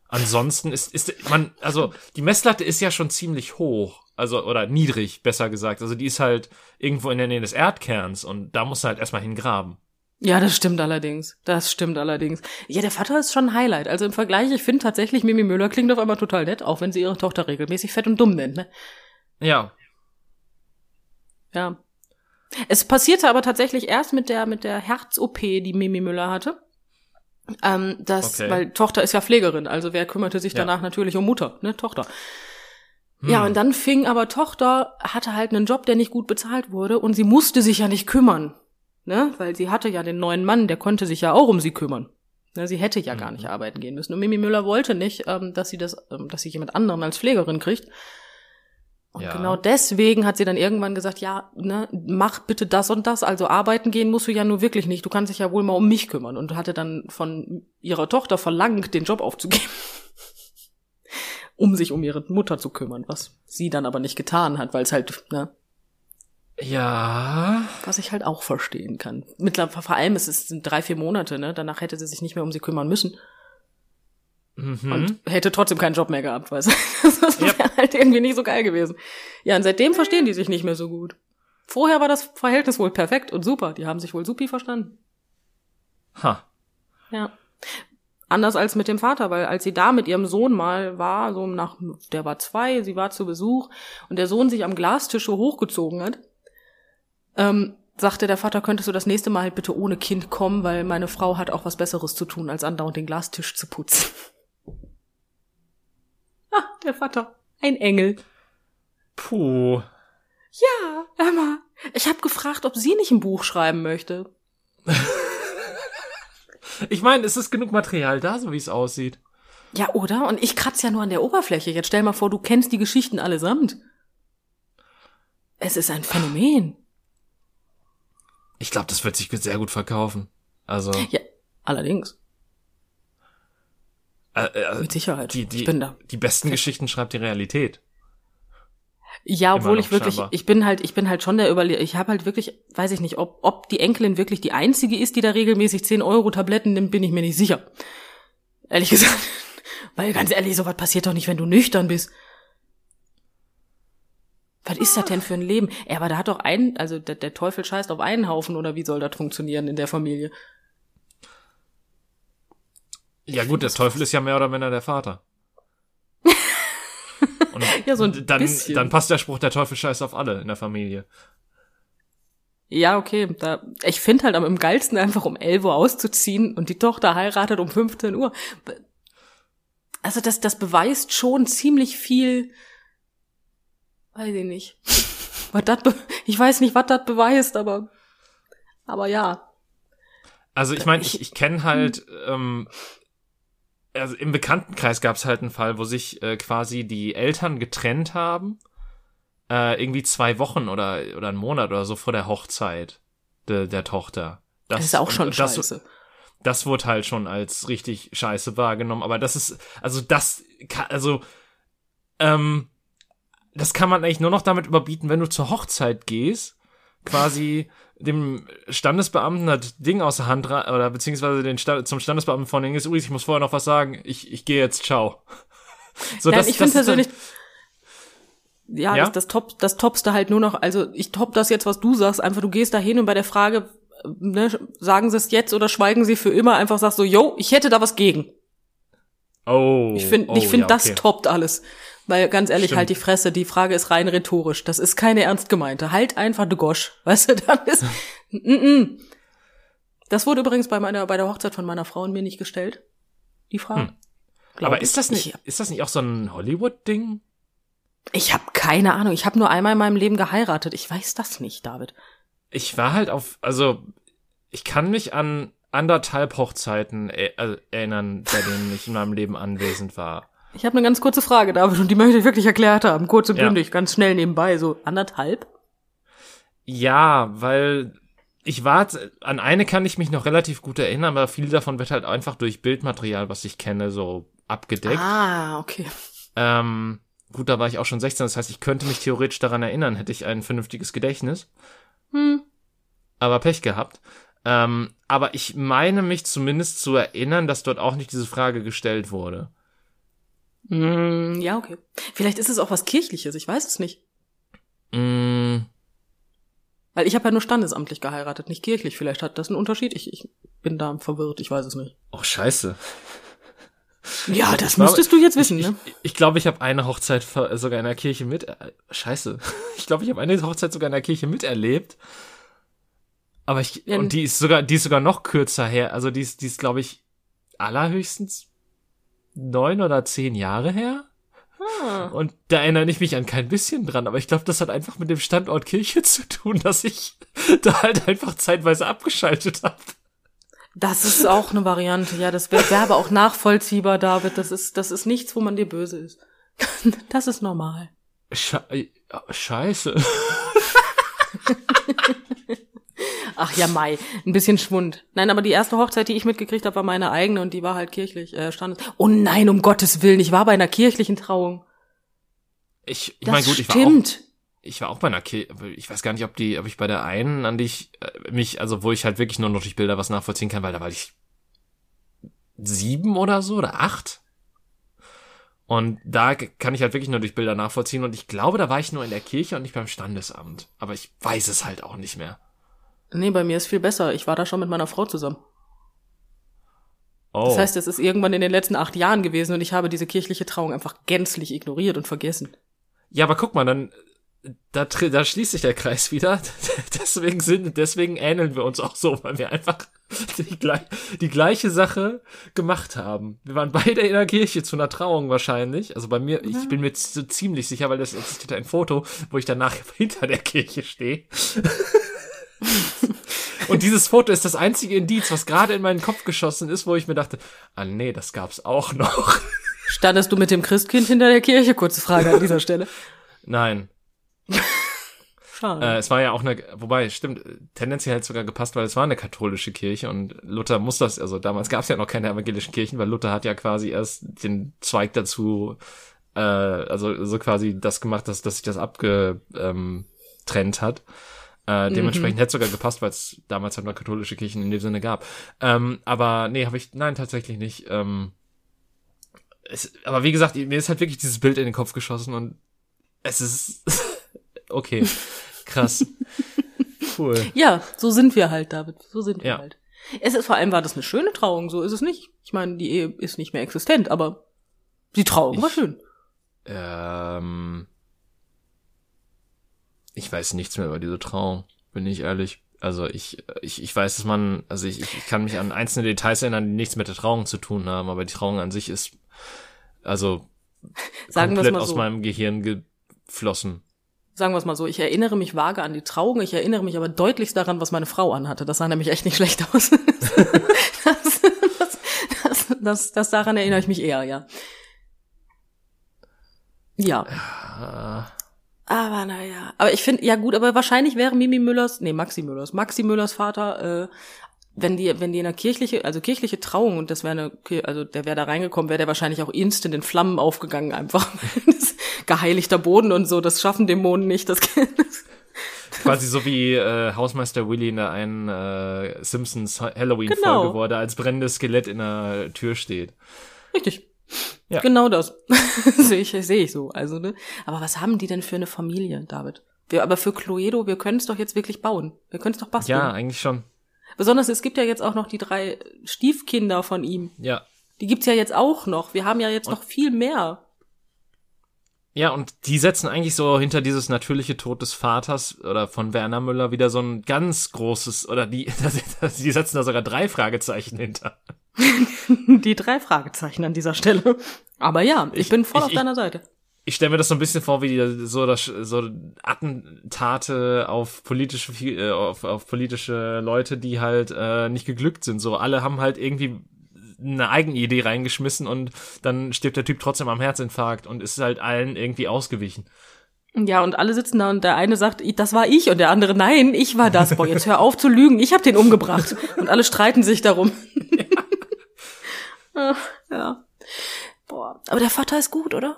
ansonsten ist, ist man, also die Messlatte ist ja schon ziemlich hoch, also oder niedrig, besser gesagt. Also die ist halt irgendwo in der Nähe des Erdkerns und da muss er halt erstmal hingraben. Ja, das stimmt allerdings. Das stimmt allerdings. Ja, der Vater ist schon ein Highlight. Also im Vergleich, ich finde tatsächlich, Mimi Müller klingt auf einmal total nett, auch wenn sie ihre Tochter regelmäßig fett und dumm nennt, ne? Ja. Ja. Es passierte aber tatsächlich erst mit der, mit der Herz-OP, die Mimi Müller hatte. Ähm, das, Okay. weil Tochter ist ja Pflegerin, also wer kümmerte sich Ja. danach natürlich um Mutter, ne, Tochter. Hm. Ja, und dann fing aber Tochter, hatte halt einen Job, der nicht gut bezahlt wurde und sie musste sich ja nicht kümmern, ne, weil sie hatte ja den neuen Mann, der konnte sich ja auch um sie kümmern. Ne, sie hätte ja gar Mhm. nicht arbeiten gehen müssen. Und Mimi Müller wollte nicht, ähm, dass sie das, ähm, dass sie jemand anderen als Pflegerin kriegt. Und Ja. genau deswegen hat sie dann irgendwann gesagt, ja, ne, mach bitte das und das. Also arbeiten gehen musst du ja nur wirklich nicht. Du kannst dich ja wohl mal um mich kümmern. Und hatte dann von ihrer Tochter verlangt, den Job aufzugeben. um sich um ihre Mutter zu kümmern, was sie dann aber nicht getan hat, weil es halt, ne, Ja. was ich halt auch verstehen kann. Mittlerweile, vor allem, es sind drei, vier Monate, ne, danach hätte sie sich nicht mehr um sie kümmern müssen Mhm. und hätte trotzdem keinen Job mehr gehabt, weißt du. Das wäre Yep. halt irgendwie nicht so geil gewesen. Ja, und seitdem verstehen die sich nicht mehr so gut. Vorher war das Verhältnis wohl perfekt und super. Die haben sich wohl supi verstanden. Ha. Ja. Anders als mit dem Vater, weil als sie da mit ihrem Sohn mal war, so nach, der war zwei, sie war zu Besuch und der Sohn sich am Glastisch so hochgezogen hat, ähm, sagte der Vater, könntest du das nächste Mal halt bitte ohne Kind kommen, weil meine Frau hat auch was Besseres zu tun, als andauernd den Glastisch zu putzen. Ah, der Vater. Ein Engel. Puh. Ja, Emma. Ich habe gefragt, ob sie nicht ein Buch schreiben möchte. Ich meine, es ist genug Material da, so wie es aussieht. Ja, oder? Und ich kratze ja nur an der Oberfläche. Jetzt stell mal vor, du kennst die Geschichten allesamt. Es ist ein Phänomen. Ich glaube, das wird sich sehr gut verkaufen. Also, Ja, allerdings. äh, äh, Mit Sicherheit. die, die, ich bin da. die besten Geschichten schreibt die Realität. Ja, obwohl ich wirklich, scheinbar. ich bin halt, ich bin halt schon der Überle ich habe halt wirklich, weiß ich nicht, ob, ob die Enkelin wirklich die einzige ist, die da regelmäßig 10 Euro Tabletten nimmt, bin ich mir nicht sicher. Ehrlich gesagt. Weil ganz ehrlich, sowas passiert doch nicht, wenn du nüchtern bist. Was ist das denn für ein Leben? Ja, aber da hat doch ein, also der, der Teufel scheißt auf einen Haufen oder wie soll das funktionieren in der Familie? Ja gut, der Teufel ist ja mehr oder minder der Vater. Ja, so ein dann, bisschen. dann passt der Spruch, der Teufel scheißt auf alle in der Familie. Ja, okay. Da, ich finde halt am im geilsten einfach um 11 Uhr auszuziehen und die Tochter heiratet um 15 Uhr. Also das, das beweist schon ziemlich viel, weiß ich nicht. Was be ich weiß nicht, was das beweist, aber, aber ja. Also ich meine, Ich- ich, ich kenne halt, ähm, also im Bekanntenkreis gab es halt einen Fall, wo sich äh, quasi die Eltern getrennt haben, äh, irgendwie zwei Wochen oder, oder einen Monat oder so vor der Hochzeit de, der Tochter. Das, ist auch schon das, scheiße. Das wurde halt schon als richtig scheiße wahrgenommen, aber das ist, also das, also, ähm, das kann man eigentlich nur noch damit überbieten, wenn du zur Hochzeit gehst, quasi dem Standesbeamten das Ding aus der Hand oder beziehungsweise den Sta zum Standesbeamten von ist übrigens, ich muss vorher noch was sagen, ich, ich gehe jetzt, ciao. So, Nein, das- ich das finde dann- persönlich, ja, Ja? Das, das top, das topste halt nur noch, also ich top das jetzt, was du sagst, einfach du gehst da hin und bei der Frage, äh, ne, sagen sie es jetzt oder schweigen sie für immer, einfach sagst so, yo, ich hätte da was gegen. Oh, Ich finde, oh, ich finde, ja, das okay. toppt alles. Weil ganz ehrlich, Stimmt. halt die Fresse, die Frage ist rein rhetorisch. Das ist keine ernst gemeinte. Halt einfach de Gosch. Weißt du, dann ist. mm -mm. Das wurde übrigens bei meiner, bei der Hochzeit von meiner Frau und mir nicht gestellt. Die Frage. Hm. Aber ist das nicht, Ich, ist das nicht auch so ein Hollywood-Ding? ich habe keine Ahnung. Ich habe nur einmal in meinem Leben geheiratet. Ich weiß das nicht, David. Ich war halt auf, also ich kann mich an anderthalb Hochzeiten äh, erinnern, bei denen ich in meinem Leben anwesend war. Ich habe eine ganz kurze Frage, David, und die möchte ich wirklich erklärt haben. Kurz und Ja. bündig, ganz schnell nebenbei, so anderthalb. Ja, weil ich war, an eine kann ich mich noch relativ gut erinnern, aber viel davon wird halt einfach durch Bildmaterial, was ich kenne, so abgedeckt. Ah, okay. Ähm, gut, da war ich auch schon 16, das heißt, ich könnte mich theoretisch daran erinnern, hätte ich ein vernünftiges Gedächtnis. Hm. Aber Pech gehabt. Ähm, aber ich meine mich zumindest zu erinnern, dass dort auch nicht diese Frage gestellt wurde. Hm, ja, okay. Vielleicht ist es auch was Kirchliches, ich weiß es nicht. Mm, Weil ich habe ja nur standesamtlich geheiratet, nicht kirchlich. Vielleicht hat das einen Unterschied. Ich, ich bin da verwirrt, ich weiß es nicht. oh, scheiße. Ja, das Ich war- müsstest du jetzt wissen, ne? Ich, ich glaube, ich habe eine Hochzeit sogar in der Kirche mit. äh, Scheiße. Ich glaube, ich habe eine Hochzeit sogar in der Kirche miterlebt. Aber ich Ja, und die ist sogar die ist sogar noch kürzer her. Also die ist die ist glaube ich allerhöchstens neun oder zehn Jahre her. Ah. Und da erinnere ich mich an kein bisschen dran. Aber ich glaube, das hat einfach mit dem Standort Kirche zu tun, dass ich da halt einfach zeitweise abgeschaltet habe. Das ist auch eine Variante. Ja, das wäre wär aber auch nachvollziehbar, David. Das ist, das ist nichts, wo man dir böse ist. Das ist normal. Sche Scheiße. Ach ja, Mai, ein bisschen Schwund. Nein, aber die erste Hochzeit, die ich mitgekriegt habe, war meine eigene und die war halt kirchlich. Äh, standes. Oh nein, um Gottes Willen, ich war bei einer kirchlichen Trauung. Ich, ich meine, gut, ich war auch stimmt. ich war auch bei einer Kirche, ich weiß gar nicht, ob die, ob ich bei der einen, an die ich äh, mich, also wo ich halt wirklich nur noch durch Bilder was nachvollziehen kann, weil da war ich sieben oder so oder acht. Und da kann ich halt wirklich nur durch Bilder nachvollziehen. Und ich glaube, da war ich nur in der Kirche und nicht beim Standesamt. Aber ich weiß es halt auch nicht mehr. Nee, bei mir ist viel besser. Ich war da schon mit meiner Frau zusammen. Oh. Das heißt, es ist irgendwann in den letzten acht Jahren gewesen und ich habe diese kirchliche Trauung einfach gänzlich ignoriert und vergessen. ja, aber guck mal, dann da, da schließt sich der Kreis wieder. deswegen sind, deswegen ähneln wir uns auch so, weil wir einfach die, gleich, die gleiche Sache gemacht haben. Wir waren beide in der Kirche zu einer Trauung wahrscheinlich. Also bei mir, ich bin mir so ziemlich sicher, weil das existiert ein Foto, wo ich danach hinter der Kirche stehe. Und dieses Foto ist das einzige Indiz, was gerade in meinen Kopf geschossen ist, wo ich mir dachte, ah nee, das gab's auch noch. Standest du mit dem Christkind hinter der Kirche? Kurze Frage an dieser Stelle. Nein, Schade. Äh, es war ja auch eine, wobei, stimmt, tendenziell hat es sogar gepasst, weil es war eine katholische Kirche und Luther muss das, also damals gab es ja noch keine evangelischen Kirchen, weil Luther hat ja quasi erst den Zweig dazu, äh, also so quasi das gemacht, dass, dass sich das abgetrennt ähm, hat. Äh, dementsprechend hätte es sogar gepasst, weil es damals halt noch katholische Kirchen in dem Sinne gab. Ähm, aber nee, habe ich, nein, tatsächlich nicht. Ähm, es, aber wie gesagt, mir ist halt wirklich dieses Bild in den Kopf geschossen und es ist okay, krass, cool. ja, so sind wir halt, David. So sind wir Ja. halt. Es ist vor allem war das eine schöne Trauung, so ist es nicht. Ich meine, die Ehe ist nicht mehr existent, aber die Trauung war Ich- schön. Ähm, ich weiß nichts mehr über diese Trauung, bin ich ehrlich. Also ich, ich, ich weiß, dass man, also ich, ich kann mich an einzelne Details erinnern, die nichts mit der Trauung zu tun haben, aber die Trauung an sich ist, also Sagen komplett mal aus so. meinem Gehirn geflossen. Sagen wir es mal so, ich erinnere mich vage an die Trauung, ich erinnere mich aber deutlichst daran, was meine Frau anhatte. Das sah nämlich echt nicht schlecht aus. das, das, das, das, das daran erinnere ich mich eher, ja. Ja, Äh, aber naja. Aber ich finde, ja gut, aber wahrscheinlich wäre Mimi Müllers, nee, Maxi Müllers, Maxi Müllers Vater, äh, wenn die, wenn die in einer kirchliche, also kirchliche Trauung und das wäre eine, also der wäre da reingekommen, wäre der wahrscheinlich auch instant in Flammen aufgegangen einfach. das, geheiligter Boden und so, das schaffen Dämonen nicht, das, quasi so wie äh, Hausmeister Willy in der einen äh, Simpsons Halloween-Folge, Genau. wo er da als brennendes Skelett in der Tür steht. Richtig. Ja. Genau das. sehe ich, sehe ich so. Also, ne? Aber was haben die denn für eine Familie, David? Wir, aber für Cluedo, wir können es doch jetzt wirklich bauen. Wir können es doch basteln. Ja, eigentlich schon. Besonders, es gibt ja jetzt auch noch die drei Stiefkinder von ihm. Ja. Die gibt's ja jetzt auch noch. Wir haben ja jetzt noch viel mehr. Ja, und die setzen eigentlich so hinter dieses natürliche Tod des Vaters oder von Werner Müller wieder so ein ganz großes, oder die, die setzen da sogar drei Fragezeichen hinter. Die drei Fragezeichen an dieser Stelle. Aber ja, ich, Ich- bin voll ich- auf ich- deiner Seite. Ich stelle mir das so ein bisschen vor, wie die, so, das, so Attentate auf politische, äh, auf, auf politische Leute, die halt äh, nicht geglückt sind. So, alle haben halt irgendwie eine Eigenidee reingeschmissen und dann stirbt der Typ trotzdem am Herzinfarkt und ist halt allen irgendwie ausgewichen. Ja, und alle sitzen da und der eine sagt, das war ich und der andere, nein, ich war das. Boah, jetzt hör auf zu lügen, ich habe den umgebracht. Und alle streiten sich darum. Ja. ja. Boah, aber der Vater ist gut, oder?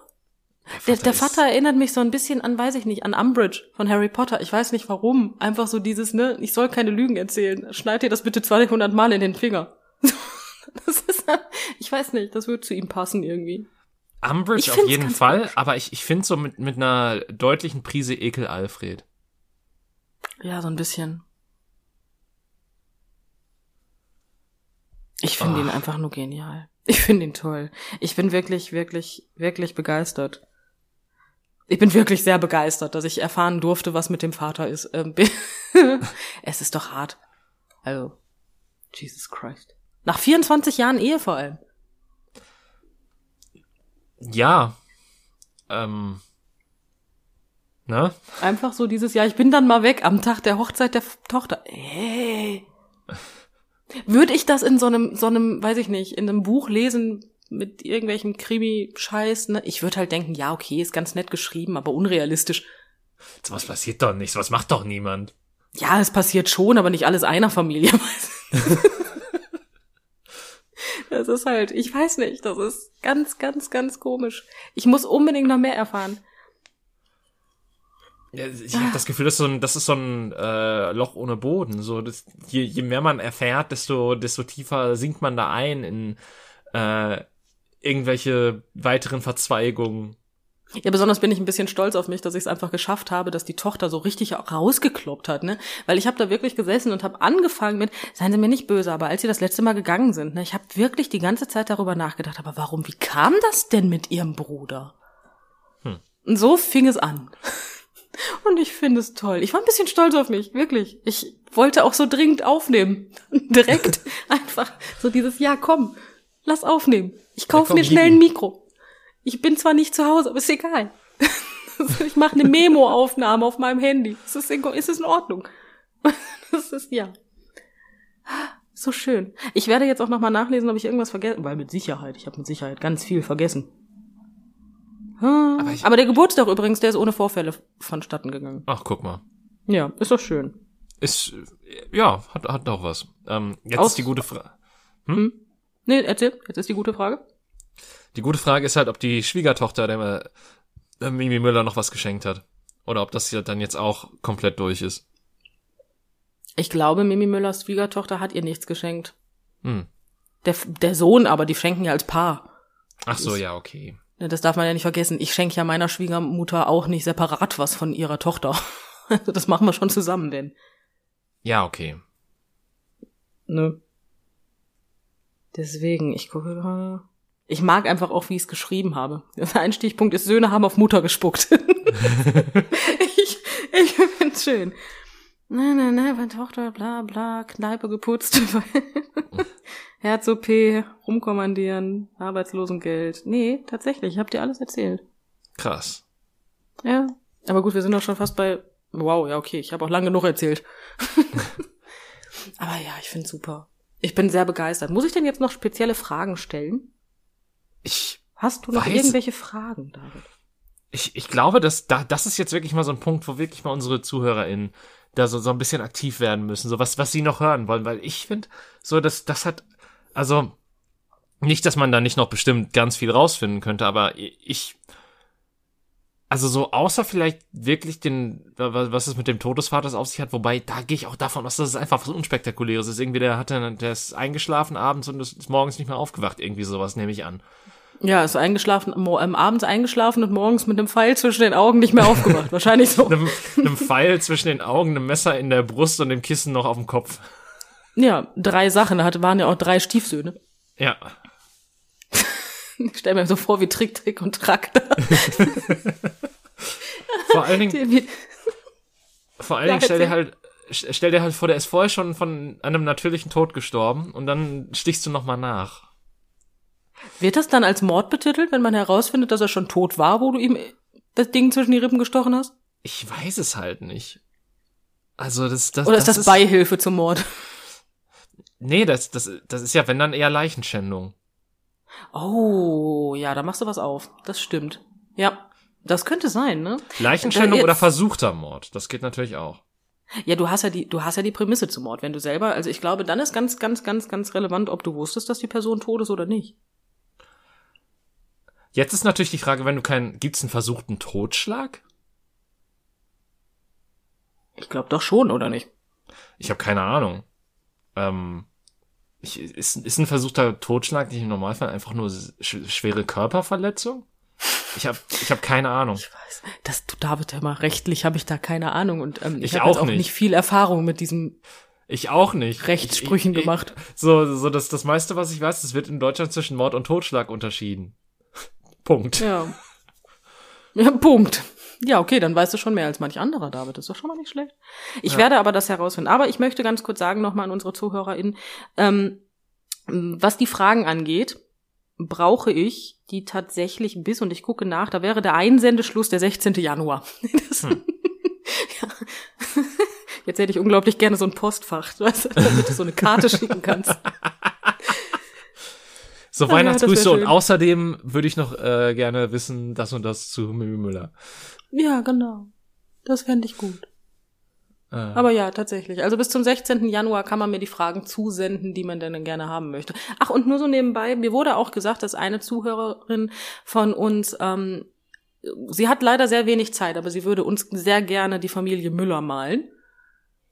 Der Vater, der, der Vater erinnert mich so ein bisschen an, weiß ich nicht, an Umbridge von Harry Potter. Ich weiß nicht warum. Einfach so dieses, ne, ich soll keine Lügen erzählen. Schneid dir das bitte 200 Mal in den Finger. Das ist, ich weiß nicht, das wird zu ihm passen irgendwie. Umbridge auf jeden Fall, komisch. aber ich, ich finde so mit, mit einer deutlichen Prise Ekel Alfred. Ja, so ein bisschen. Ich finde ihn einfach nur genial. Ich finde ihn toll. Ich bin wirklich, wirklich, wirklich begeistert. Ich bin wirklich sehr begeistert, dass ich erfahren durfte, was mit dem Vater ist. Ähm, es ist doch hart. Also, Jesus Christ. Nach 24 Jahren Ehe vor allem. Ja. Ähm. Ne? Einfach so dieses Jahr, ich bin dann mal weg am Tag der Hochzeit der Tochter. Hey. Würde ich das in so einem, so einem, weiß ich nicht, in einem Buch lesen mit irgendwelchem Krimi-Scheiß, ne? Ich würde halt denken, ja, okay, ist ganz nett geschrieben, aber unrealistisch. So was passiert doch nicht, so was macht doch niemand. Ja, es passiert schon, aber nicht alles einer Familie. das ist halt, ich weiß nicht, das ist ganz, ganz, ganz komisch. Ich muss unbedingt noch mehr erfahren. Ich habe das Gefühl, das ist so ein, das ist so ein äh, Loch ohne Boden. So, das, je, je mehr man erfährt, desto, desto tiefer sinkt man da ein in äh, irgendwelche weiteren Verzweigungen. Ja, besonders bin ich ein bisschen stolz auf mich, dass ich es einfach geschafft habe, dass die Tochter so richtig rausgekloppt hat, ne? Weil ich habe da wirklich gesessen und habe angefangen mit, seien Sie mir nicht böse, aber als Sie das letzte Mal gegangen sind, ne, ich habe wirklich die ganze Zeit darüber nachgedacht, aber warum, wie kam das denn mit Ihrem Bruder? Hm. Und so fing es an. Und ich finde es toll. Ich war ein bisschen stolz auf mich, wirklich. Ich wollte auch so dringend aufnehmen. Direkt einfach so dieses, ja, komm, lass aufnehmen. Ich kaufe ja, mir schnell ein Mikro. Ich bin zwar nicht zu Hause, aber ist egal. ich mache eine Memo-Aufnahme auf meinem Handy. Es ist, in, ist es in Ordnung. Das ist, ja. So schön. Ich werde jetzt auch nochmal nachlesen, ob ich irgendwas vergessen, weil mit Sicherheit, ich habe mit Sicherheit ganz viel vergessen. Aber, ich, Aber der Geburtstag übrigens, der ist ohne Vorfälle vonstatten gegangen. Ach, guck mal. Ja, ist doch schön. Ist, ja, hat, hat auch was. Ähm, jetzt Aus ist die gute Frage. Hm? hm? Nee, erzähl, jetzt ist die gute Frage. Die gute Frage ist halt, ob die Schwiegertochter der äh, Mimi Müller noch was geschenkt hat. Oder ob das ja dann jetzt auch komplett durch ist. Ich glaube, Mimi Müllers Schwiegertochter hat ihr nichts geschenkt. Hm. Der, der Sohn aber, die schenken ja als Paar. Ach so, ja, okay. Ne, das darf man ja nicht vergessen. Ich schenke ja meiner Schwiegermutter auch nicht separat was von ihrer Tochter. Also das machen wir schon zusammen, denn. Ja, okay. Ne. Deswegen, ich gucke gerade. Ich mag einfach auch, wie ich es geschrieben habe. Der Einstichpunkt ist, Söhne haben auf Mutter gespuckt. ich ich find's schön. Na, na, na, meine Tochter, bla, bla, Kneipe geputzt. Herz-OP, rumkommandieren, Arbeitslosengeld. Nee, tatsächlich, ich hab dir alles erzählt. Krass. Ja, aber gut, wir sind doch schon fast bei, wow, ja, okay, ich habe auch lange genug erzählt. aber ja, ich find's super. Ich bin sehr begeistert. Muss ich denn jetzt noch spezielle Fragen stellen? Ich Hast du noch weiß, irgendwelche Fragen, David? Ich, ich glaube, dass da, das ist jetzt wirklich mal so ein Punkt, wo wirklich mal unsere ZuhörerInnen da so, so ein bisschen aktiv werden müssen, so was, was sie noch hören wollen, weil ich finde, so, das, das hat, also, nicht, dass man da nicht noch bestimmt ganz viel rausfinden könnte, aber ich, also so außer vielleicht wirklich den, was es mit dem Todesvaters auf sich hat, wobei da gehe ich auch davon aus, dass es einfach was Unspektakuläres ist. Irgendwie der hatte, der ist eingeschlafen abends und ist morgens nicht mehr aufgewacht. Irgendwie sowas nehme ich an. Ja, ist eingeschlafen, ähm, abends eingeschlafen und morgens mit einem Pfeil zwischen den Augen nicht mehr aufgewacht. Wahrscheinlich so. einem, einem Pfeil zwischen den Augen, einem Messer in der Brust und dem Kissen noch auf dem Kopf. Ja, drei Sachen. Da hatte, waren ja auch drei Stiefsöhne. Ja. Ich stell mir so vor wie Trick, Trick und Track. vor allen Dingen, vor allen Dingen stell dir halt, stell dir halt vor, der ist vorher schon von einem natürlichen Tod gestorben und dann stichst du nochmal nach. Wird das dann als Mord betitelt, wenn man herausfindet, dass er schon tot war, wo du ihm das Ding zwischen die Rippen gestochen hast? Ich weiß es halt nicht. Also das, das Oder ist das, das ist, Beihilfe zum Mord? Nee, das, das, das ist ja, wenn dann eher Leichenschändung. Oh, ja, da machst du was auf. Das stimmt. Ja. Das könnte sein, ne? Leichenschändung Da oder versuchter Mord. Das geht natürlich auch. Ja, du hast ja die, du hast ja die Prämisse zum Mord, wenn du selber, also ich glaube, dann ist ganz, ganz, ganz, ganz relevant, ob du wusstest, dass die Person tot ist oder nicht. Jetzt ist natürlich die Frage, wenn du keinen, gibt's einen versuchten Totschlag? Ich glaube doch schon, oder nicht? Ich habe keine Ahnung. Ähm, ich, ist, ist ein versuchter Totschlag nicht im Normalfall einfach nur sch schwere Körperverletzung? Ich habe ich hab keine Ahnung. Ich weiß. Das, du David, hör mal, rechtlich habe ich da keine Ahnung und ähm, ich, Ich habe auch auch nicht. nicht viel Erfahrung mit diesen Ich auch nicht. Rechtssprüchen ich, ich, gemacht. So, so das, das meiste, was ich weiß, es wird in Deutschland zwischen Mord und Totschlag unterschieden. Punkt. Ja. Ja, Punkt. Ja, okay, dann weißt du schon mehr als manch anderer, David. Das ist doch schon mal nicht schlecht. Ich Ja. werde aber das herausfinden. Aber ich möchte ganz kurz sagen, nochmal an unsere ZuhörerInnen, ähm, was die Fragen angeht, brauche ich die tatsächlich bis, und ich gucke nach, da wäre der Einsendeschluss der 16. Januar. Das, Hm. ja. Jetzt hätte ich unglaublich gerne so ein Postfach, weißt du, damit du so eine Karte schicken kannst. So Ah ja, Weihnachtsgrüße wär und außerdem würde ich noch äh, gerne wissen, das und das zu Mimi Müller. Ja, genau. Das fände ich gut. Äh, Aber ja, tatsächlich. Also bis zum 16. Januar kann man mir die Fragen zusenden, die man denn gerne haben möchte. Ach, und nur so nebenbei, mir wurde auch gesagt, dass eine Zuhörerin von uns, ähm, sie hat leider sehr wenig Zeit, aber sie würde uns sehr gerne die Familie Müller malen.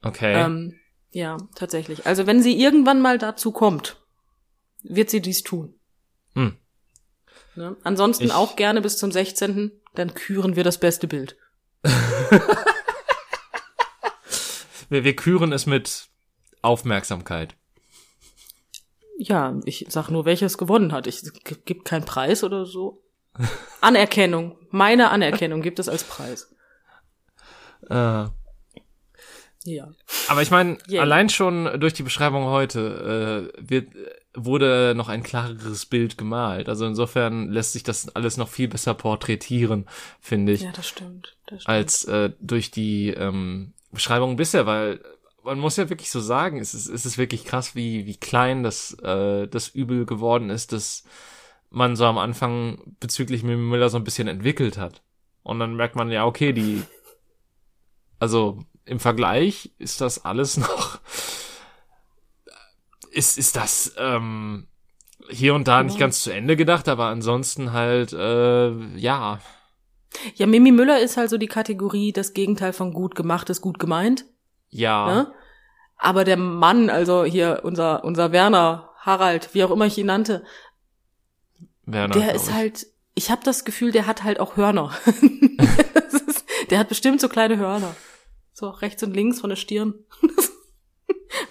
okay. Ähm, ja, tatsächlich. Also wenn sie irgendwann mal dazu kommt, wird sie dies tun. Hm. Ne? Ansonsten Ich- auch gerne bis zum 16. Dann küren wir das beste Bild. Wir, wir küren es mit Aufmerksamkeit. Ja, ich sag nur, welches gewonnen hat. Ich es gibt keinen Preis oder so. Anerkennung. Meine Anerkennung gibt es als Preis. Äh, Ja. aber ich meine, Yay. allein schon durch die Beschreibung heute äh, wird, wurde noch ein klareres Bild gemalt. Also insofern lässt sich das alles noch viel besser porträtieren, finde ich. Ja, das stimmt. Das stimmt. als äh, durch die ähm, Beschreibung bisher, weil man muss ja wirklich so sagen, es ist, es ist wirklich krass, wie, wie klein das, äh, das Übel geworden ist, dass man so am Anfang bezüglich Mimi Müller so ein bisschen entwickelt hat. Und dann merkt man ja, okay, die, also im Vergleich ist das alles noch, ist, ist das ähm, hier und da nicht Ja. ganz zu Ende gedacht, aber ansonsten halt, äh, ja, Ja, Mimi Müller ist halt so die Kategorie, das Gegenteil von gut gemacht ist gut gemeint. ja. Ne? Aber der Mann, also hier unser, unser Werner, Harald, wie auch immer ich ihn nannte, Werner, der ist ich. halt, ich habe das Gefühl, der hat halt auch Hörner. Ist, der hat bestimmt so kleine Hörner. So rechts und links von der Stirn.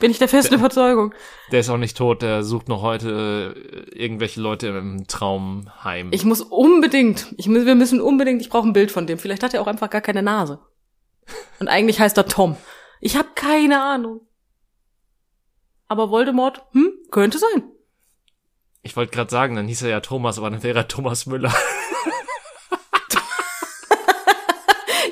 Bin ich der festen Überzeugung. Der ist auch nicht tot, der sucht noch heute äh, irgendwelche Leute im Traumheim. Ich muss unbedingt, ich muss, wir müssen unbedingt, ich brauche ein Bild von dem. Vielleicht hat er auch einfach gar keine Nase. Und eigentlich heißt er Tom. Ich habe keine Ahnung. Aber Voldemort, hm, könnte sein. Ich wollte gerade sagen, dann hieß er ja Thomas, aber dann wäre er Thomas Müller.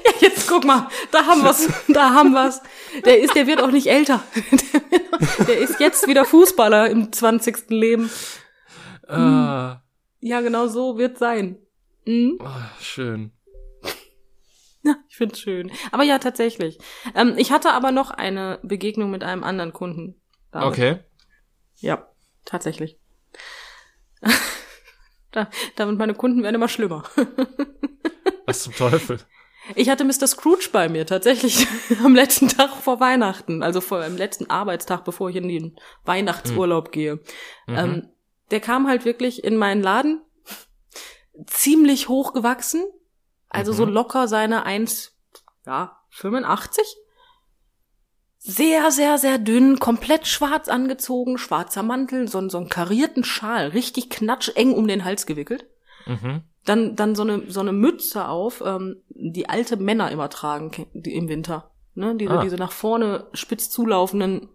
Ja, jetzt guck mal, da haben wir's, da haben wir's. Der ist, der wird auch nicht älter. Der, ist jetzt wieder Fußballer im 20. Leben. Äh, Ja, genau so wird sein. Mhm. oh, schön. Ja, ich find's schön. Aber ja, tatsächlich. Ähm, ich hatte aber noch eine Begegnung mit einem anderen Kunden. David. Okay. Ja, tatsächlich. da, damit meine Kunden werden immer schlimmer. Was zum Teufel? Ich hatte Mr. Scrooge bei mir tatsächlich am letzten Tag vor Weihnachten, also vor dem letzten Arbeitstag, bevor ich in den Weihnachtsurlaub gehe. Mhm. Ähm, der kam halt wirklich in meinen Laden, ziemlich hoch gewachsen, also Mhm. so locker seine 1, ja, 85. Sehr, sehr, sehr dünn, komplett schwarz angezogen, schwarzer Mantel, so, so einen karierten Schal, richtig knatscheng um den Hals gewickelt. Mhm. Dann, dann so eine, so eine Mütze auf, ähm, die alte Männer immer tragen die im Winter. Ne? Diese, Ah. diese nach vorne spitz zulaufenden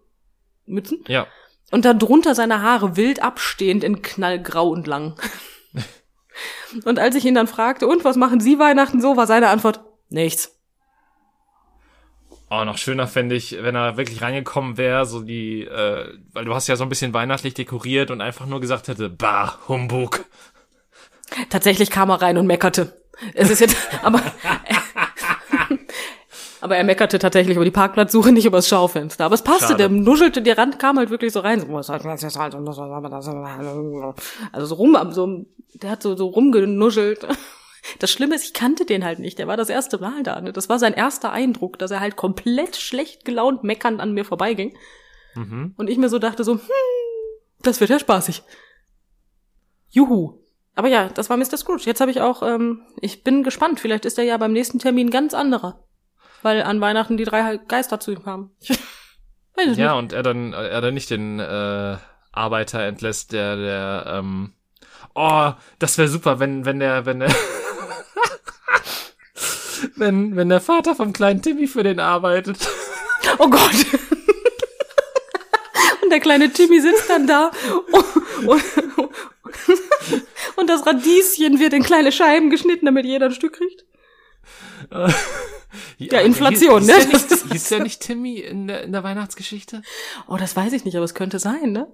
Mützen. Ja. Und da drunter seine Haare wild abstehend in knallgrau und lang. und als ich ihn dann fragte, und was machen Sie Weihnachten so, war seine Antwort, nichts. Oh, noch schöner fände ich, wenn er wirklich reingekommen wäre, so die, äh, weil du hast ja so ein bisschen weihnachtlich dekoriert und einfach nur gesagt hätte, bah, Humbug. Tatsächlich kam er rein und meckerte. Es ist jetzt, aber, aber er meckerte tatsächlich über die Parkplatzsuche, nicht über das Schaufenster. Aber es passte, Schade. der nuschelte, der Rand kam halt wirklich so rein. So, Also so rum, so, der hat so, so rumgenuschelt. Das Schlimme ist, ich kannte den halt nicht. Der war das erste Mal da. Ne? Das war sein erster Eindruck, dass er halt komplett schlecht gelaunt meckernd an mir vorbeiging. Mhm. Und ich mir so dachte so, hm, das wird ja spaßig. Juhu. Aber ja, das war Mr. Scrooge. Jetzt habe ich auch, ähm, ich bin gespannt. Vielleicht ist er ja beim nächsten Termin ganz anderer. Weil an Weihnachten die drei Geister zu ihm kamen. Ich weiß es Ja, nicht. und er dann, er dann nicht den äh, Arbeiter entlässt, der, der, ähm, oh, das wäre super, wenn, wenn der, wenn der, wenn, wenn der Vater vom kleinen Timmy für den arbeitet. Oh Gott. Und der kleine Timmy sitzt dann da und, und, und das Radieschen wird in kleine Scheiben geschnitten, damit jeder ein Stück kriegt. Ja, Inflation, hieß, ne? Hieß der, nicht, hieß der nicht Timmy in der, in der Weihnachtsgeschichte? Oh, das weiß ich nicht, aber es könnte sein, ne?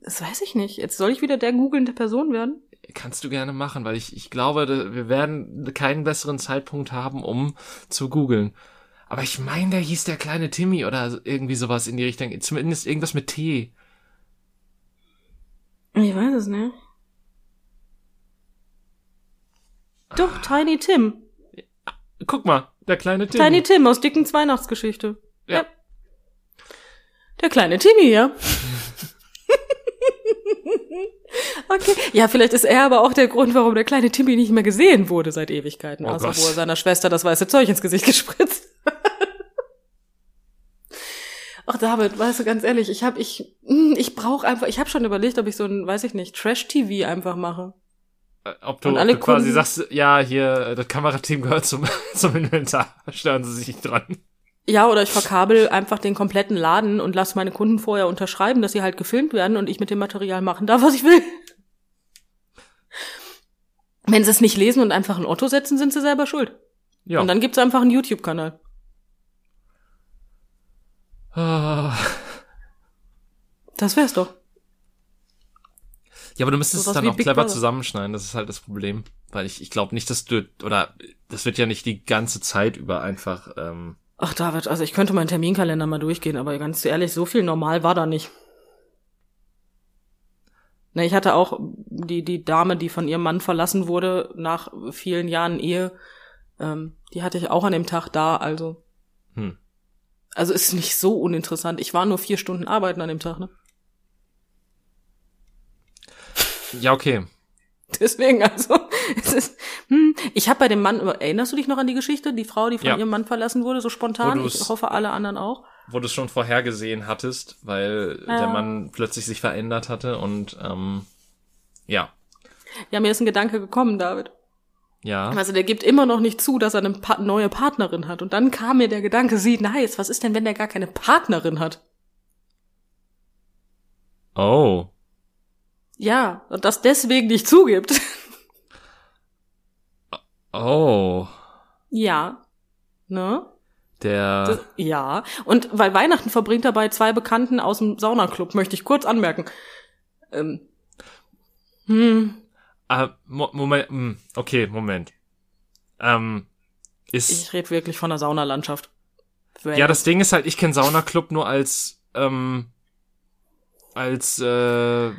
Das weiß ich nicht. Jetzt soll ich wieder der googelnde Person werden? Kannst du gerne machen, weil ich, ich glaube, wir werden keinen besseren Zeitpunkt haben, um zu googeln. Aber ich meine, der hieß der kleine Timmy oder irgendwie sowas in die Richtung. Zumindest irgendwas mit T. Ich weiß es nicht. Doch, Tiny Tim. Guck mal, der kleine Timmy. Tiny Tim aus Dickens Weihnachtsgeschichte. Ja. Der kleine Timmy, ja. okay. Ja, vielleicht ist er aber auch der Grund, warum der kleine Timmy nicht mehr gesehen wurde seit Ewigkeiten. Oh außer Gott. wo er seiner Schwester das weiße Zeug ins Gesicht gespritzt. Ach David, weißt du ganz ehrlich, ich hab ich hm, ich brauche einfach, ich habe schon überlegt, ob ich so ein, weiß ich nicht, Trash TV einfach mache. Äh, Ob du, ob alle du quasi Kunden- sagst, ja, hier, äh, das Kamerateam gehört zum, zum Inventar. Stören Sie sich nicht dran. Ja, oder ich verkabel einfach den kompletten Laden und lasse meine Kunden vorher unterschreiben, dass sie halt gefilmt werden und ich mit dem Material machen darf, was ich will. Wenn sie es nicht lesen und einfach ein Otto setzen, sind sie selber schuld. Ja. Und dann gibt's einfach einen YouTube-Kanal. Ah. Das wär's doch. Ja, aber du müsstest Sowas es dann auch Big clever Brother. zusammenschneiden. Das ist halt das Problem. Weil ich, ich glaube nicht, dass du, oder das wird ja nicht die ganze Zeit über einfach, ähm, Ach, David, also ich könnte meinen Terminkalender mal durchgehen, aber ganz ehrlich, so viel normal war da nicht. Ne, ich hatte auch die, die Dame, die von ihrem Mann verlassen wurde nach vielen Jahren Ehe, ähm, die hatte ich auch an dem Tag da, also. Hm. Also ist nicht so uninteressant. Ich war nur vier Stunden arbeiten an dem Tag, ne? ja, okay. Deswegen, also, es ist, hm, ich habe bei dem Mann, erinnerst du dich noch an die Geschichte? Die Frau, die von Ja. ihrem Mann verlassen wurde, so spontan? Ich hoffe, alle anderen auch. Wo du es schon vorhergesehen hattest, weil Ja. der Mann plötzlich sich verändert hatte und, ähm, ja. Ja, mir ist ein Gedanke gekommen, David. Ja. Also der gibt immer noch nicht zu, dass er eine pa neue Partnerin hat. Und dann kam mir der Gedanke, sie, nice, was ist denn, wenn der gar keine Partnerin hat? Oh. Ja, und das deswegen nicht zugibt. Oh. ja. Ne? Der. Das, ja. Und weil Weihnachten verbringt er bei zwei Bekannten aus dem Saunaclub, möchte ich kurz anmerken. Ähm. Hm, Mo Moment. hm, Okay, Moment. Ähm, ist. ich rede wirklich von der Saunalandschaft. Ja, das Ding ist halt, ich kenne Saunaclub nur als, ähm, als, äh,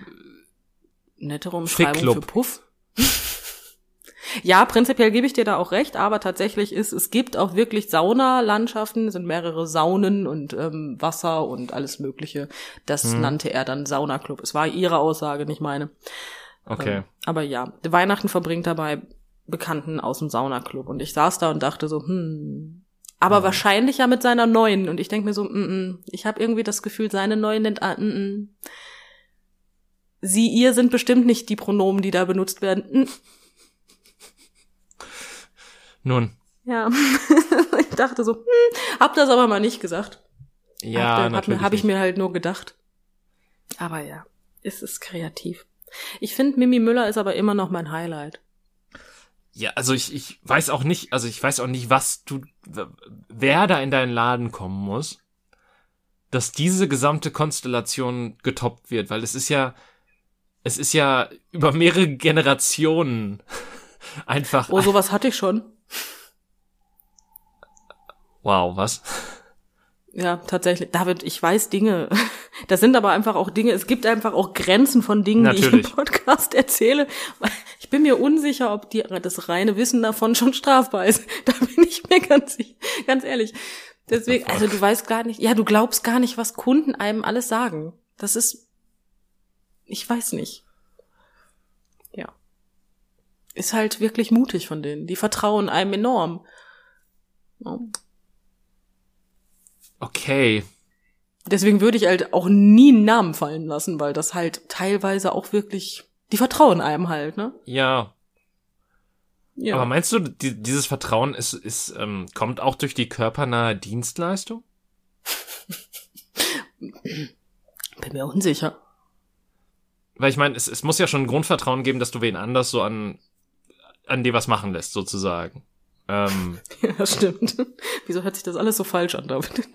Nettere Umschreibung für Puff. ja, prinzipiell gebe ich dir da auch recht, aber tatsächlich ist, es gibt auch wirklich Saunalandschaften, es sind mehrere Saunen und ähm, Wasser und alles Mögliche. Das Hm. nannte er dann Saunaclub. Es war ihre Aussage, nicht meine. Okay. Ähm, aber ja, Weihnachten verbringt er bei Bekannten aus dem Saunaclub. Und ich saß da und dachte so, hm. Aber Mhm. wahrscheinlich ja mit seiner neuen. Und ich denke mir so, mm, mm. ich habe irgendwie das Gefühl, seine neuen nennt, ah, mm, mm. Sie, ihr sind bestimmt nicht die Pronomen, die da benutzt werden. Mm. Nun. Ja, ich dachte so, hm, hab das aber mal nicht gesagt. Ja, hab, natürlich. Habe hab ich mir halt nur gedacht. Aber ja, es ist kreativ. Ich finde, Mimi Müller ist aber immer noch mein Highlight. Ja, also ich, ich weiß auch nicht, also ich weiß auch nicht, was du, wer da in deinen Laden kommen muss, dass diese gesamte Konstellation getoppt wird, weil es ist ja, es ist ja über mehrere Generationen einfach. Oh, sowas hatte ich schon. Wow, was? Ja, tatsächlich. David, ich weiß Dinge. Das sind aber einfach auch Dinge, es gibt einfach auch Grenzen von Dingen, die ich Natürlich. im Podcast erzähle. Ich bin mir unsicher, ob die, das reine Wissen davon schon strafbar ist. Da bin ich mir ganz, ganz ehrlich. Deswegen, also du weißt gar nicht, ja, du glaubst gar nicht, was Kunden einem alles sagen. Das ist, ich weiß nicht. Ja. Ist halt wirklich mutig von denen. Die vertrauen einem enorm. Ja. Okay. Deswegen würde ich halt auch nie einen Namen fallen lassen, weil das halt teilweise auch wirklich, die vertrauen einem halt, ne? Ja. Ja. Aber meinst du, die, dieses Vertrauen ist, ist, ähm, kommt auch durch die körpernahe Dienstleistung? Bin mir unsicher. Weil ich meine, es, es muss ja schon ein Grundvertrauen geben, dass du wen anders so an, an dir was machen lässt, sozusagen. Ähm, Ja, das stimmt. Wieso hört sich das alles so falsch an, David?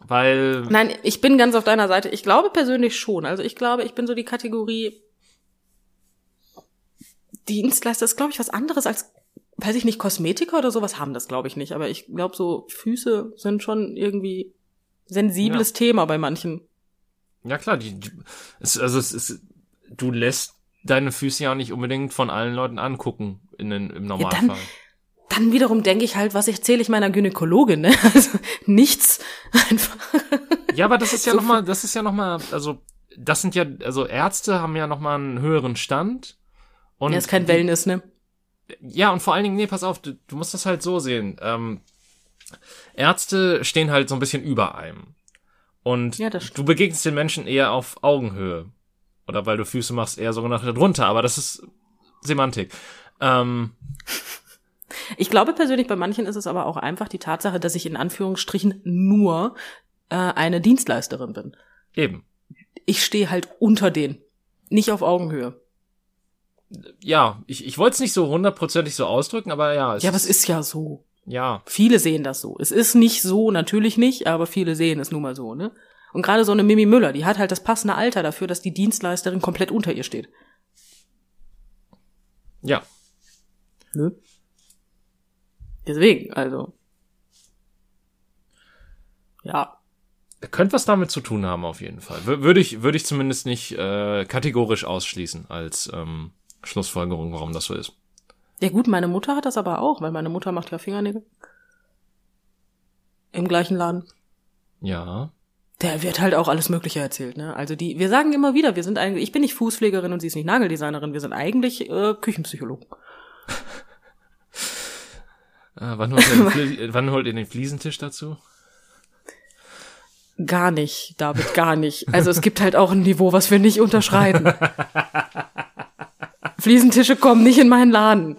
Weil, Nein, ich bin ganz auf deiner Seite. Ich glaube persönlich schon. Also ich glaube, ich bin so die Kategorie Dienstleister ist, glaube ich, was anderes als, weiß ich nicht, Kosmetiker oder sowas haben das, glaube ich, nicht. Aber ich glaube, so Füße sind schon irgendwie sensibles Thema bei manchen. ja klar, die, die es, also es ist, du lässt deine Füße ja auch nicht unbedingt von allen Leuten angucken in den, im Normalfall. Dann wiederum denke ich halt, was erzähle ich meiner Gynäkologin, ne? Also nichts einfach. Ja, aber das ist ja So noch mal, das ist ja noch mal, also das sind ja, also Ärzte haben ja noch mal einen höheren Stand. Und Ja, ist kein Wellness, ne? Ja, und vor allen Dingen, nee, pass auf, du, du musst das halt so sehen. Ähm, Ärzte stehen halt so ein bisschen über einem. Und Ja, du begegnest den Menschen eher auf Augenhöhe. Oder weil du Füße machst, eher sogar nach drunter, aber das ist Semantik. Ähm, Ich glaube persönlich, bei manchen ist es aber auch einfach die Tatsache, dass ich in Anführungsstrichen nur äh, eine Dienstleisterin bin. eben. Ich stehe halt unter denen. Nicht auf Augenhöhe. Ja, ich, ich wollte es nicht so hundertprozentig so ausdrücken, aber ja. Ja, aber es ist ja so. Ja, Viele sehen das so. Es ist nicht so, natürlich nicht, aber viele sehen es nun mal so, ne? Und gerade so eine Mimi Müller, die hat halt das passende Alter dafür, dass die Dienstleisterin komplett unter ihr steht. ja. Ne? Deswegen, also. Ja. Könnte was damit zu tun haben, auf jeden Fall. Wür- Würde ich, würde ich zumindest nicht äh, kategorisch ausschließen als ähm, Schlussfolgerung, warum das so ist. Ja gut, meine Mutter hat das aber auch, weil meine Mutter macht ja Fingernägel. Im gleichen Laden. Ja. Der wird halt auch alles Mögliche erzählt, ne? Also die, wir sagen immer wieder, wir sind eigentlich, ich bin nicht Fußpflegerin und sie ist nicht Nageldesignerin, wir sind eigentlich äh, Küchenpsychologen. Äh, wann, holt ihr den Flie wann holt ihr den Fliesentisch dazu? Gar nicht, David, gar nicht. Also es gibt halt auch ein Niveau, was wir nicht unterschreiten. Fliesentische kommen nicht in meinen Laden.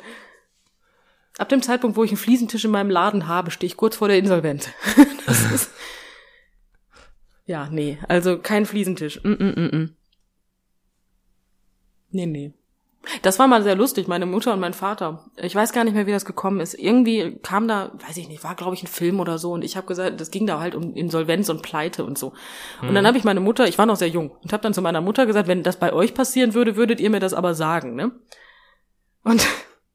Ab dem Zeitpunkt, wo ich einen Fliesentisch in meinem Laden habe, stehe ich kurz vor der Insolvenz. Das ist ja, nee, also kein Fliesentisch. Mm, mm, mm, mm. Nee, nee. Das war mal sehr lustig, meine Mutter und mein Vater. Ich weiß gar nicht mehr, wie das gekommen ist. Irgendwie kam da, weiß ich nicht, war glaube ich ein Film oder so und ich habe gesagt, das ging da halt um Insolvenz und Pleite und so. Und dann habe ich meine Mutter, ich war noch sehr jung und habe dann zu meiner Mutter gesagt, wenn das bei euch passieren würde, würdet ihr mir das aber sagen, ne? Und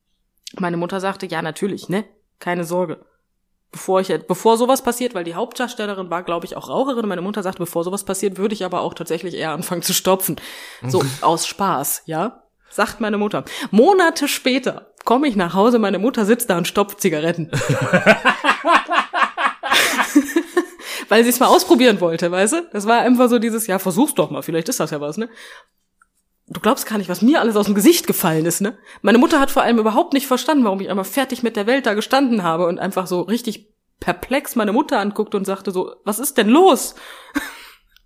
meine Mutter sagte, ja, natürlich, ne? Keine Sorge. Bevor ich, bevor sowas passiert, weil die Hauptdarstellerin war, glaube ich, auch Raucherin. Meine Mutter sagte, bevor sowas passiert, würde ich aber auch tatsächlich eher anfangen zu stopfen. So, aus Spaß, ja? Sagt meine Mutter. Monate später komme ich nach Hause, meine Mutter sitzt da und stopft Zigaretten. Weil sie es mal ausprobieren wollte, weißt du? Das war einfach so dieses, ja, versuch's doch mal, vielleicht ist das ja was, ne? Du glaubst gar nicht, was mir alles aus dem Gesicht gefallen ist, ne? Meine Mutter hat vor allem überhaupt nicht verstanden, warum ich einmal fertig mit der Welt da gestanden habe und einfach so richtig perplex meine Mutter anguckte und sagte so, was ist denn los?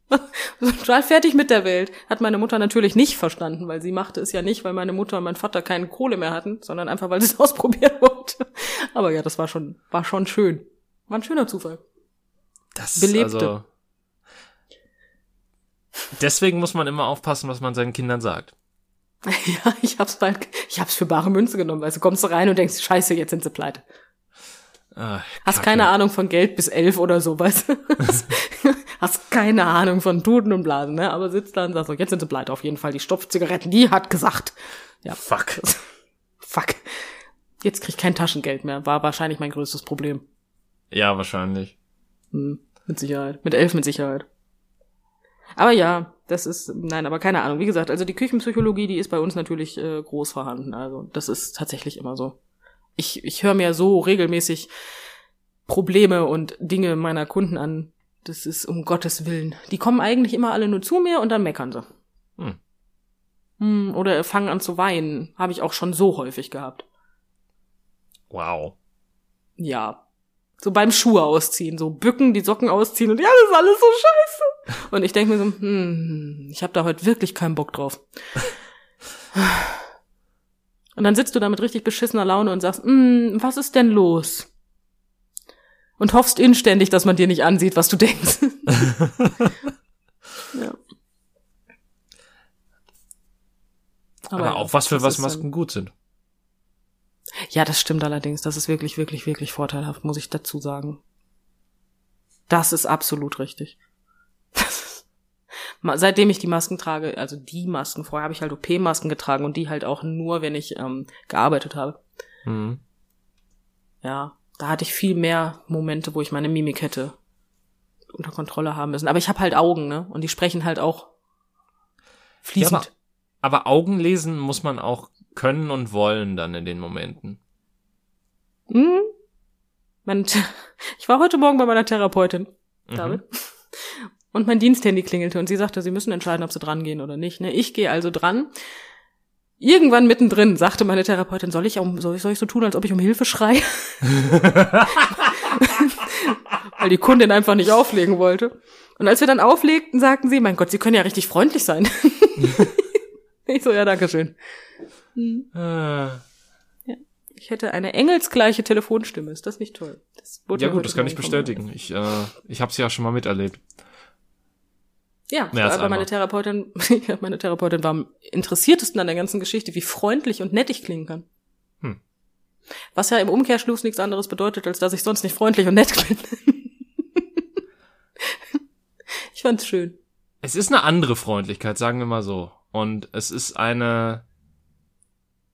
Total fertig mit der Welt. Hat meine Mutter natürlich nicht verstanden, weil sie machte es ja nicht, weil meine Mutter und mein Vater keine Kohle mehr hatten, sondern einfach, weil sie es ausprobieren wollte. Aber ja, das war schon, war schon schön. War ein schöner Zufall. Das Belebte. Also, deswegen muss man immer aufpassen, was man seinen Kindern sagt. Ja, ich hab's bald, ich hab's für bare Münze genommen, weil du kommst rein und denkst, scheiße, jetzt sind sie pleite. Ah, Hast keine Ahnung von Geld bis elf oder so, weißt du? Hast keine Ahnung von Tuten und Blasen, ne? Aber sitzt da und sagst so, jetzt sind sie pleite auf jeden Fall. Die Stopfzigaretten, die hat gesagt. Ja, Fuck. fuck. Jetzt krieg ich kein Taschengeld mehr. War wahrscheinlich mein größtes Problem. Ja, wahrscheinlich. Hm, mit Sicherheit. Mit elf mit Sicherheit. Aber ja, das ist, nein, aber keine Ahnung. Wie gesagt, also die Küchenpsychologie, die ist bei uns natürlich äh, groß vorhanden. Also das ist tatsächlich immer so. Ich, ich höre mir so regelmäßig Probleme und Dinge meiner Kunden an. Das ist um Gottes Willen. Die kommen eigentlich immer alle nur zu mir und dann meckern sie. Hm. Hm, oder fangen an zu weinen. Habe ich auch schon so häufig gehabt. Wow. Ja. So beim Schuhe ausziehen, so bücken, die Socken ausziehen und ja, das ist alles so scheiße. Und ich denke mir so, hm, ich habe da heute wirklich keinen Bock drauf. Und dann sitzt du da mit richtig beschissener Laune und sagst, hm, was ist denn los? Und hoffst inständig, dass man dir nicht ansieht, was du denkst. ja. Aber, ja, auch was für was Masken gut sind. Ja, das stimmt allerdings. Das ist wirklich, wirklich, wirklich vorteilhaft, muss ich dazu sagen. Das ist absolut richtig. Seitdem ich die Masken trage, also die Masken, vorher habe ich halt OP-Masken getragen und die halt auch nur, wenn ich ähm, gearbeitet habe. Mhm. Ja, da hatte ich viel mehr Momente, wo ich meine Mimik hätte unter Kontrolle haben müssen. Aber ich habe halt Augen, ne? Und die sprechen halt auch fließend. Ja, Aber Augen lesen muss man auch können und wollen dann in den Momenten. Hm? Mein, ich war heute Morgen bei meiner Therapeutin, Mhm. Und mein Diensthandy klingelte und sie sagte, sie müssen entscheiden, ob sie dran gehen oder nicht. Ne? Ich gehe also dran. Irgendwann mittendrin sagte meine Therapeutin, soll ich, um, soll ich, soll ich so tun, als ob ich um Hilfe schreie? Weil die Kundin einfach nicht auflegen wollte. Und als wir dann auflegten, sagten sie, mein Gott, Sie können ja richtig freundlich sein. ich so, ja, danke schön. Äh, Ich hätte eine engelsgleiche Telefonstimme. Ist das nicht toll? Das ja gut, das kann ich bestätigen. Ich, äh, ich habe es ja schon mal miterlebt. Ja, als aber meine. Therapeutin, meine Therapeutin war am interessiertesten an der ganzen Geschichte, wie freundlich und nett ich klingen kann. Hm. Was ja im Umkehrschluss nichts anderes bedeutet, als dass ich sonst nicht freundlich und nett bin. ich fand's schön. Es ist eine andere Freundlichkeit, sagen wir mal so. Und es ist eine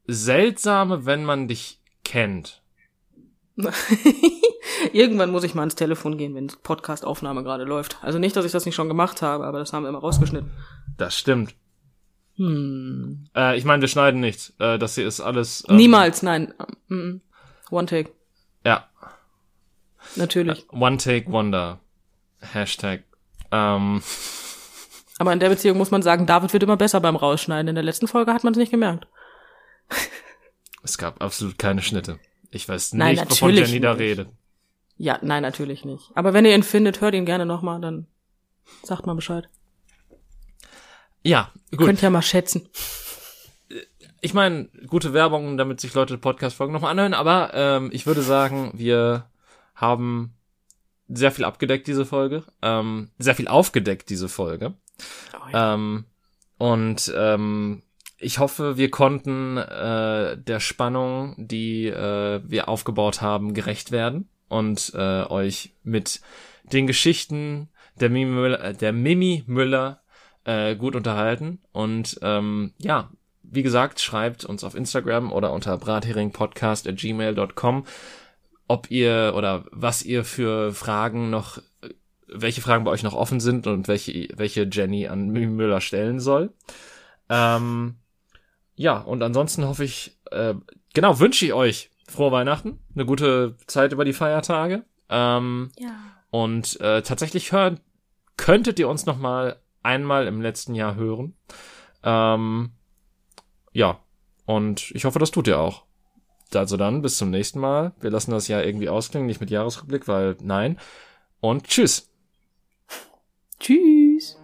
seltsame, wenn man dich kennt. Irgendwann muss ich mal ans Telefon gehen, wenn Podcast-Aufnahme gerade läuft. Also nicht, dass ich das nicht schon gemacht habe, aber das haben wir immer rausgeschnitten. Das stimmt. Hm. Äh, ich meine, wir schneiden nichts. Äh, das hier ist alles. ähm, Niemals, nein. Mm, One Take, Ja. natürlich. One Take Wonder. Hashtag. Ähm, Aber in der Beziehung muss man sagen, David wird immer besser beim Rausschneiden. In der letzten Folge hat man es nicht gemerkt. es gab absolut keine Schnitte. Ich weiß Nein, nicht, wovon natürlich Jenny da nicht. redet. Ja, nein, natürlich nicht. Aber wenn ihr ihn findet, hört ihn gerne nochmal, dann sagt mal Bescheid. Ja, gut. Könnt ja mal schätzen. ich meine, gute Werbung, damit sich Leute Podcast-Folgen nochmal anhören, aber ähm, ich würde sagen, wir haben sehr viel abgedeckt, diese Folge. Ähm, sehr viel aufgedeckt, diese Folge. Oh, ja. Ähm, und ähm, ich hoffe, wir konnten äh, der Spannung, die äh, wir aufgebaut haben, gerecht werden und äh, euch mit den Geschichten der Mimi Müller, äh, der Mimi Müller äh, gut unterhalten. Und ähm, ja, wie gesagt, schreibt uns auf Instagram oder unter bratheringpodcast@gmail.com, ob ihr oder was ihr für Fragen noch welche Fragen bei euch noch offen sind und welche, welche Jenny an Mimi Müller stellen soll. Ähm, ja, und ansonsten hoffe ich, äh, genau, wünsche ich euch frohe Weihnachten, eine gute Zeit über die Feiertage. Ähm, ja. und äh, tatsächlich hören, könntet ihr uns noch mal einmal im letzten Jahr hören. Ähm, ja, und ich hoffe, das tut ihr auch. Also dann, bis zum nächsten Mal. Wir lassen das Jahr irgendwie ausklingen, nicht mit Jahresrückblick, weil nein. Und tschüss. Tschüss.